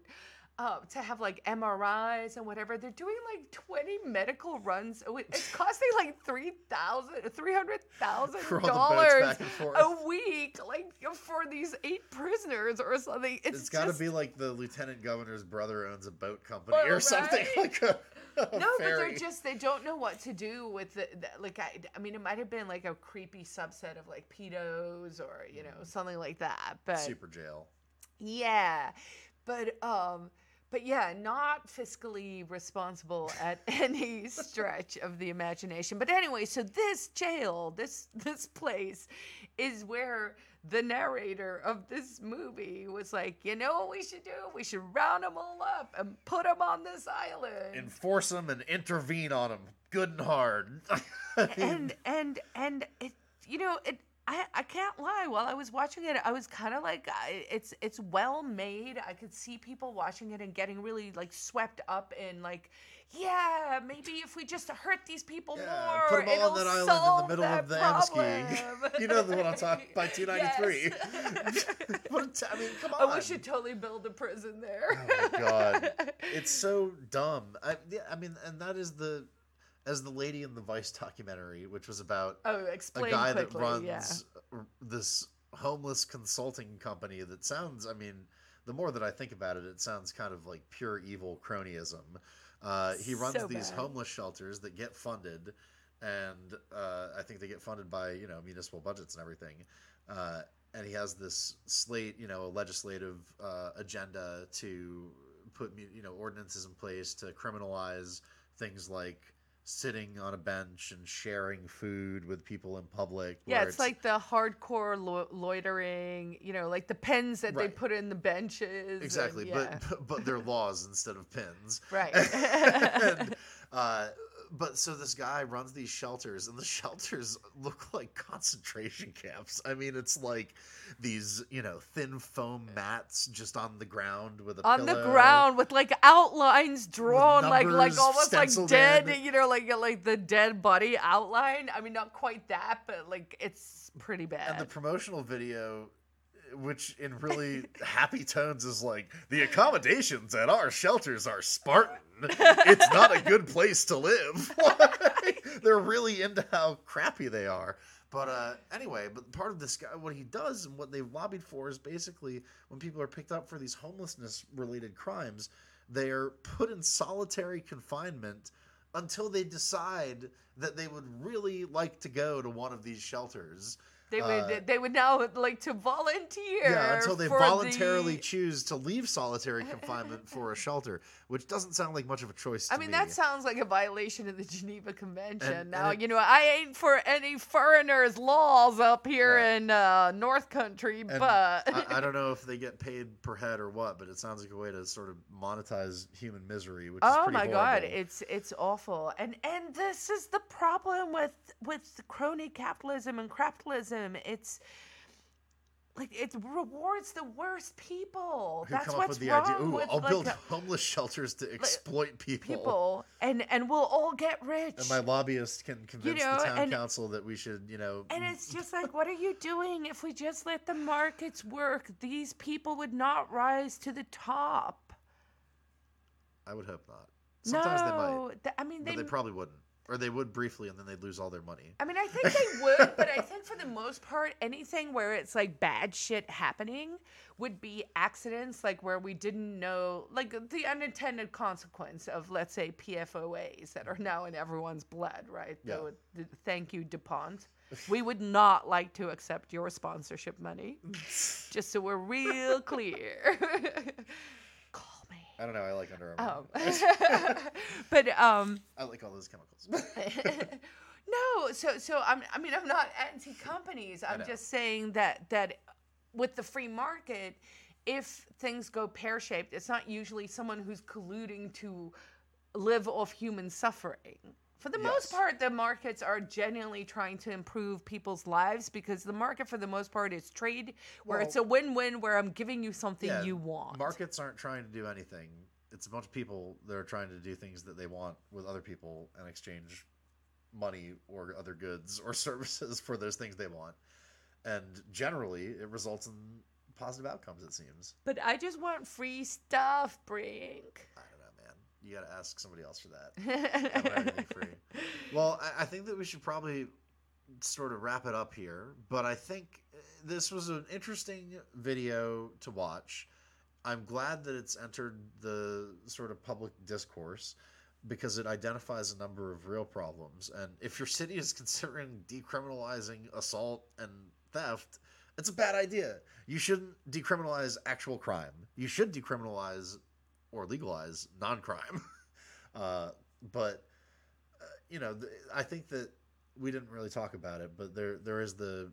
Speaker 2: uh, to have like MRIs and whatever. They're doing like 20 medical runs. a week. It's costing like three thousand, three hundred thousand
Speaker 1: For all the boats
Speaker 2: dollars
Speaker 1: back and forth.
Speaker 2: a week, like for these eight prisoners or something. It's,
Speaker 1: it's got to
Speaker 2: just-
Speaker 1: be like the lieutenant governor's brother owns a boat company
Speaker 2: Well,
Speaker 1: or something like a
Speaker 2: no, but they're just they don't know what to do with the, the like I, I mean it might have been like a creepy subset of like pedos or you know something like that but
Speaker 1: super jail.
Speaker 2: yeah but um but yeah not fiscally responsible at any stretch of the imagination. But anyway so this jail this this place is where the narrator of this movie was like, you know what we should do? We should round them all up and put them on this island.
Speaker 1: Enforce them and intervene on them good and hard.
Speaker 2: and and and it, you know, it. I, I can't lie. While I was watching it, I was kind of like, I, it's it's well made. I could see people watching it and getting really like swept up in like, yeah, maybe if we just hurt these people
Speaker 1: Yeah,
Speaker 2: more,
Speaker 1: put 'em all on that island in the middle of the
Speaker 2: problem."
Speaker 1: You know the one I'm talking- by 293.
Speaker 2: Yes.
Speaker 1: T- I mean, come on.
Speaker 2: Oh, we should totally build a prison there.
Speaker 1: Oh my god, it's so dumb. I, yeah, I mean, and that is the as the lady in the Vice documentary, which was about
Speaker 2: oh,
Speaker 1: a guy
Speaker 2: quickly.
Speaker 1: that runs
Speaker 2: yeah.
Speaker 1: this homeless consulting company that sounds. I mean, the more that I think about it, it sounds kind of like pure evil cronyism. Uh, he runs
Speaker 2: So
Speaker 1: these homeless shelters that get funded, and uh, I think they get funded by you know municipal budgets and everything. Uh, and he has this slate, you know, a legislative uh, agenda to put you know ordinances in place to criminalize things like sitting on a bench and sharing food with people in public.
Speaker 2: Yeah,
Speaker 1: where
Speaker 2: it's, like the hardcore lo- loitering, you know, like the pens that they put in the benches. and-
Speaker 1: exactly,
Speaker 2: yeah.
Speaker 1: but but they're laws instead of pins.
Speaker 2: right.
Speaker 1: and, uh, but so this guy runs these shelters, and the shelters look like concentration camps. I mean, it's like these, you know, thin foam mats just on the ground with a
Speaker 2: on the ground with like outlines drawn like like almost like dead
Speaker 1: in.
Speaker 2: you know like like the dead body outline i mean not quite that but like it's pretty bad
Speaker 1: And the promotional video, which in really happy tones is like, the accommodations at our shelters are Spartan. It's not a good place to live. They're really into how crappy they are. But uh, anyway, but part of this guy, what he does and what they've lobbied for is basically when people are picked up for these homelessness related crimes, they are put in solitary confinement until they decide that they would really like to go to one of these shelters.
Speaker 2: They would
Speaker 1: uh,
Speaker 2: they would now like to volunteer
Speaker 1: Yeah, until they voluntarily
Speaker 2: the-
Speaker 1: choose to leave solitary confinement for a shelter, which doesn't sound like much of a choice. To
Speaker 2: I mean,
Speaker 1: me.
Speaker 2: that sounds like a violation of the Geneva Convention.
Speaker 1: And-
Speaker 2: now,
Speaker 1: and it-
Speaker 2: you know, I ain't for any foreigners' laws up here in uh, North Country,
Speaker 1: And
Speaker 2: but
Speaker 1: I, I don't know if they get paid per head or what, but it sounds like a way to sort of monetize human misery, which is
Speaker 2: oh my god, it's it's awful. And and this is the problem with with crony capitalism and capitalism. It's like it rewards the worst people.
Speaker 1: Who
Speaker 2: That's
Speaker 1: come up
Speaker 2: what's
Speaker 1: with the
Speaker 2: wrong
Speaker 1: idea? Ooh,
Speaker 2: with
Speaker 1: I'll
Speaker 2: like,
Speaker 1: build homeless shelters to exploit people.
Speaker 2: people, and and we'll all get rich.
Speaker 1: And my lobbyist can convince
Speaker 2: know,
Speaker 1: the town
Speaker 2: and-
Speaker 1: council that we should, you know,
Speaker 2: And it's just like, what are you doing? If we just let the markets work, these people would not rise to the top.
Speaker 1: I would hope not. Sometimes they might,
Speaker 2: no, th- I mean,
Speaker 1: but
Speaker 2: they.
Speaker 1: they probably wouldn't, or they would briefly, and then they'd lose all their money.
Speaker 2: I mean, I think they would, but I think for the most part, anything where it's like bad shit happening would be accidents, like where we didn't know, like the unintended consequence of, let's say, PFOAs that are now in everyone's blood, right?
Speaker 1: Yeah.
Speaker 2: So, thank you, DuPont. We would not like to accept your sponsorship money, just so we're real clear.
Speaker 1: I don't know. I like Under Armour.
Speaker 2: Um, but um,
Speaker 1: I like all those chemicals.
Speaker 2: no, so so I'm I mean I'm not anti companies. I'm
Speaker 1: know.
Speaker 2: just saying that that with the free market, if things go pear shaped, it's not usually someone who's colluding to live off human suffering. For the most part, the markets are genuinely trying to improve people's lives because the market, for the most part, is trade where it's a win win where I'm giving you something
Speaker 1: Yeah,
Speaker 2: you want.
Speaker 1: Markets aren't trying to do anything. It's a bunch of people that are trying to do things that they want with other people and exchange money or other goods or services for those things they want. And generally, it results in positive outcomes, it seems.
Speaker 2: But I just want free stuff, Brink.
Speaker 1: I don't know, man. You got to ask somebody else for that. I don't have anything free. Well, I, I think that we should probably sort of wrap it up here. But I think uh, this was an interesting video to watch. I'm glad that it's entered the sort of public discourse because it identifies a number of real problems. And if your city is considering decriminalizing assault and theft, it's a bad idea. You shouldn't decriminalize actual crime. You should decriminalize or legalize non-crime. uh, but uh, you know, th- I think that we didn't really talk about it, but there there is the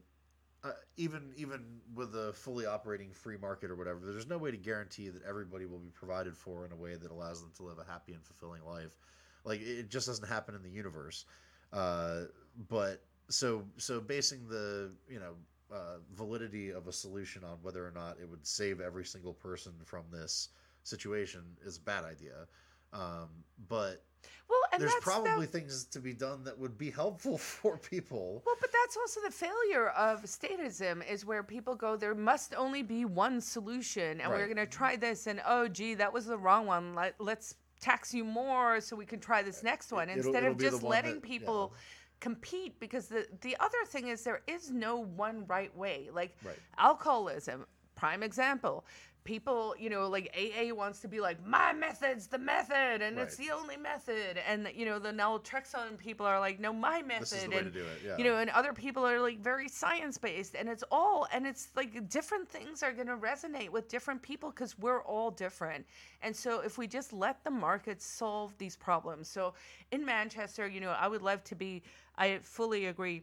Speaker 1: uh, even even with a fully operating free market or whatever, there's no way to guarantee that everybody will be provided for in a way that allows them to live a happy and fulfilling life. Like it just doesn't happen in the universe. Uh, but so so basing the you know uh, validity of a solution on whether or not it would save every single person from this situation is a bad idea. Um, but
Speaker 2: Well, and
Speaker 1: there's
Speaker 2: that's the-
Speaker 1: probably things to be done that would be helpful for people.
Speaker 2: Well, but that's also the failure of statism is where people go, there must only be one solution, and we're going to try this, and oh, gee, that was the wrong one. Let, let's tax you more so we can try this next one
Speaker 1: it'll-
Speaker 2: instead
Speaker 1: it'll
Speaker 2: of
Speaker 1: be the
Speaker 2: just letting
Speaker 1: that-
Speaker 2: people compete. Because the the other thing is there is no one right way. Like
Speaker 1: Right.
Speaker 2: alcoholism, prime example. People, you know, like AA wants to be like my method's the method, and it's the only method, and you know the naltrexone people are like, no, my method,
Speaker 1: This is the way
Speaker 2: and
Speaker 1: to do it. Yeah.
Speaker 2: you know and other people are like very science based and it's all and it's like different things are going to resonate with different people because we're all different and so if we just let the market solve these problems so in manchester you know i would love to be i fully agree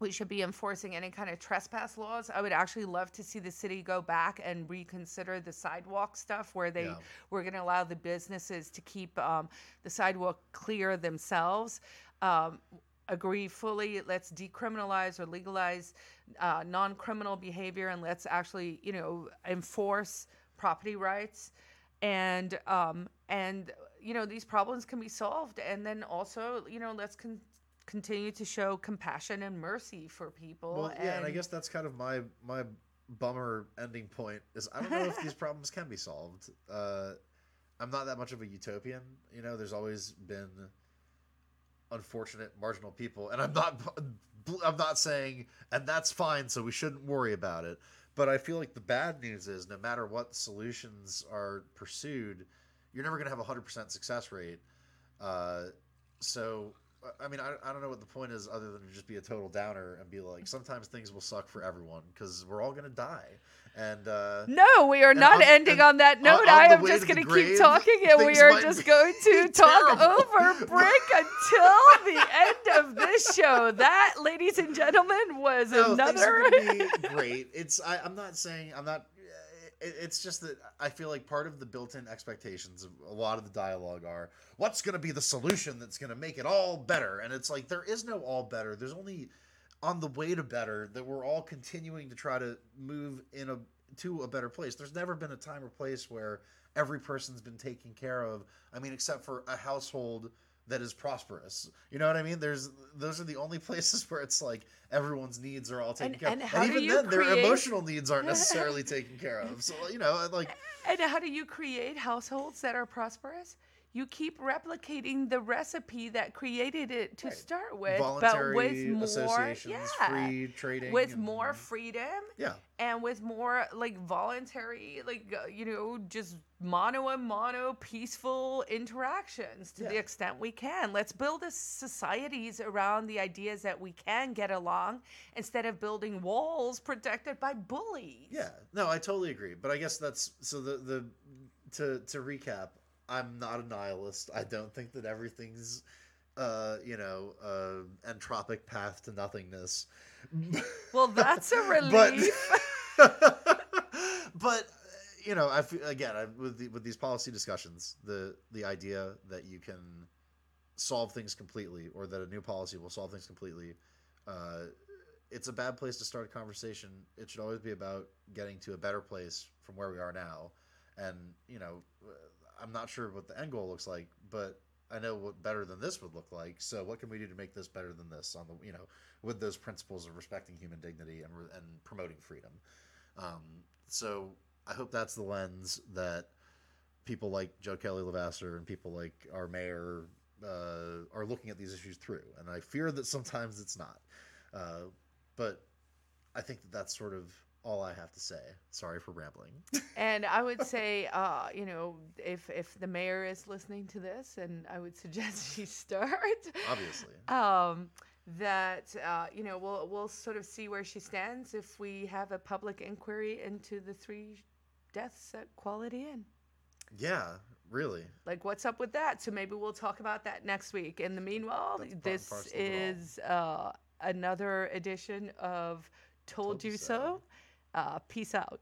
Speaker 2: we should be enforcing any kind of trespass laws. I would actually love to see the city go back and reconsider the sidewalk stuff where they
Speaker 1: Yeah.
Speaker 2: were going to allow the businesses to keep um, the sidewalk clear themselves. Um, agree fully. Let's decriminalize or legalize uh, non-criminal behavior, and let's actually, you know, enforce property rights. And um, and you know these problems can be solved, and then also, you know, let's con- continue to show compassion and mercy for people.
Speaker 1: Well, yeah, and I guess that's kind of my my bummer ending point is I don't know if these problems can be solved. Uh, I'm not that much of a utopian, you know. There's always been unfortunate marginal people, and I'm not I'm not saying and that's fine, so we shouldn't worry about it. But I feel like the bad news is no matter what solutions are pursued, you're never going to have a hundred percent success rate. Uh, so I mean, I, I don't know what the point is other than to just be a total downer and be like, sometimes things will suck for everyone because we're all gonna die. And uh,
Speaker 2: No, we are not
Speaker 1: on-
Speaker 2: ending on that note.
Speaker 1: on
Speaker 2: I am just going to keep talking, and we are just going to talk over Brick until the end of this show. That, ladies and gentlemen, was
Speaker 1: no, things
Speaker 2: another.
Speaker 1: are be great. It's I, I'm not saying I'm not. It, it's just that I feel like part of the built-in expectations of a lot of the dialogue are what's going to be the solution that's going to make it all better, and it's like there is no all better. There's only on the way to better that we're all continuing to try to move in a to a better place. There's never been a time or place where every person's been taken care of. I mean, except for a household that is prosperous. You know what I mean? There's those are the only places where it's like everyone's needs are all taken
Speaker 2: And-
Speaker 1: care
Speaker 2: and
Speaker 1: of. and even then their emotional needs aren't necessarily taken care of. So, you know, like
Speaker 2: And how do you create households that are prosperous? You keep replicating the recipe that created it to
Speaker 1: Right.
Speaker 2: start with,
Speaker 1: voluntary
Speaker 2: but with more,
Speaker 1: associations,
Speaker 2: yeah,
Speaker 1: free trading
Speaker 2: with
Speaker 1: and-
Speaker 2: more freedom
Speaker 1: Yeah.
Speaker 2: and with more like voluntary, like uh, you know, just mono and mono peaceful interactions to the extent we can. Let's build a societies around the ideas that we can get along instead of building walls protected by bullies.
Speaker 1: Yeah, no, I totally agree. But I guess that's so the the to to recap. I'm not a nihilist. I don't think that everything's uh you know uh entropic path to nothingness.
Speaker 2: Well, that's a
Speaker 1: But-
Speaker 2: relief.
Speaker 1: but you know, I feel, again I, with the, with these policy discussions, the the idea that you can solve things completely, or that a new policy will solve things completely, uh, it's a bad place to start a conversation. It should always be about getting to a better place from where we are now. And you know, I'm not sure what the end goal looks like, but I know what better than this would look like. So, what can we do to make this better than this? On the you know, with those principles of respecting human dignity and and promoting freedom. Um, so, I hope that's the lens that people like Joe Kelly Levasseur and people like our mayor uh, are looking at these issues through. And I fear that sometimes it's not. Uh, but I think that that's sort of all I have to say. Sorry for rambling.
Speaker 2: And I would say, uh, you know, if if the mayor is listening to this, and I would suggest she start,
Speaker 1: Obviously.
Speaker 2: um, that uh, you know we'll we'll sort of see where she stands if we have a public inquiry into the three deaths at Quality Inn.
Speaker 1: Yeah, really.
Speaker 2: Like, what's up with that? So maybe we'll talk about that next week. In the meanwhile, this
Speaker 1: parcel of it all.
Speaker 2: is uh, another edition of told, you so. Uh, peace out.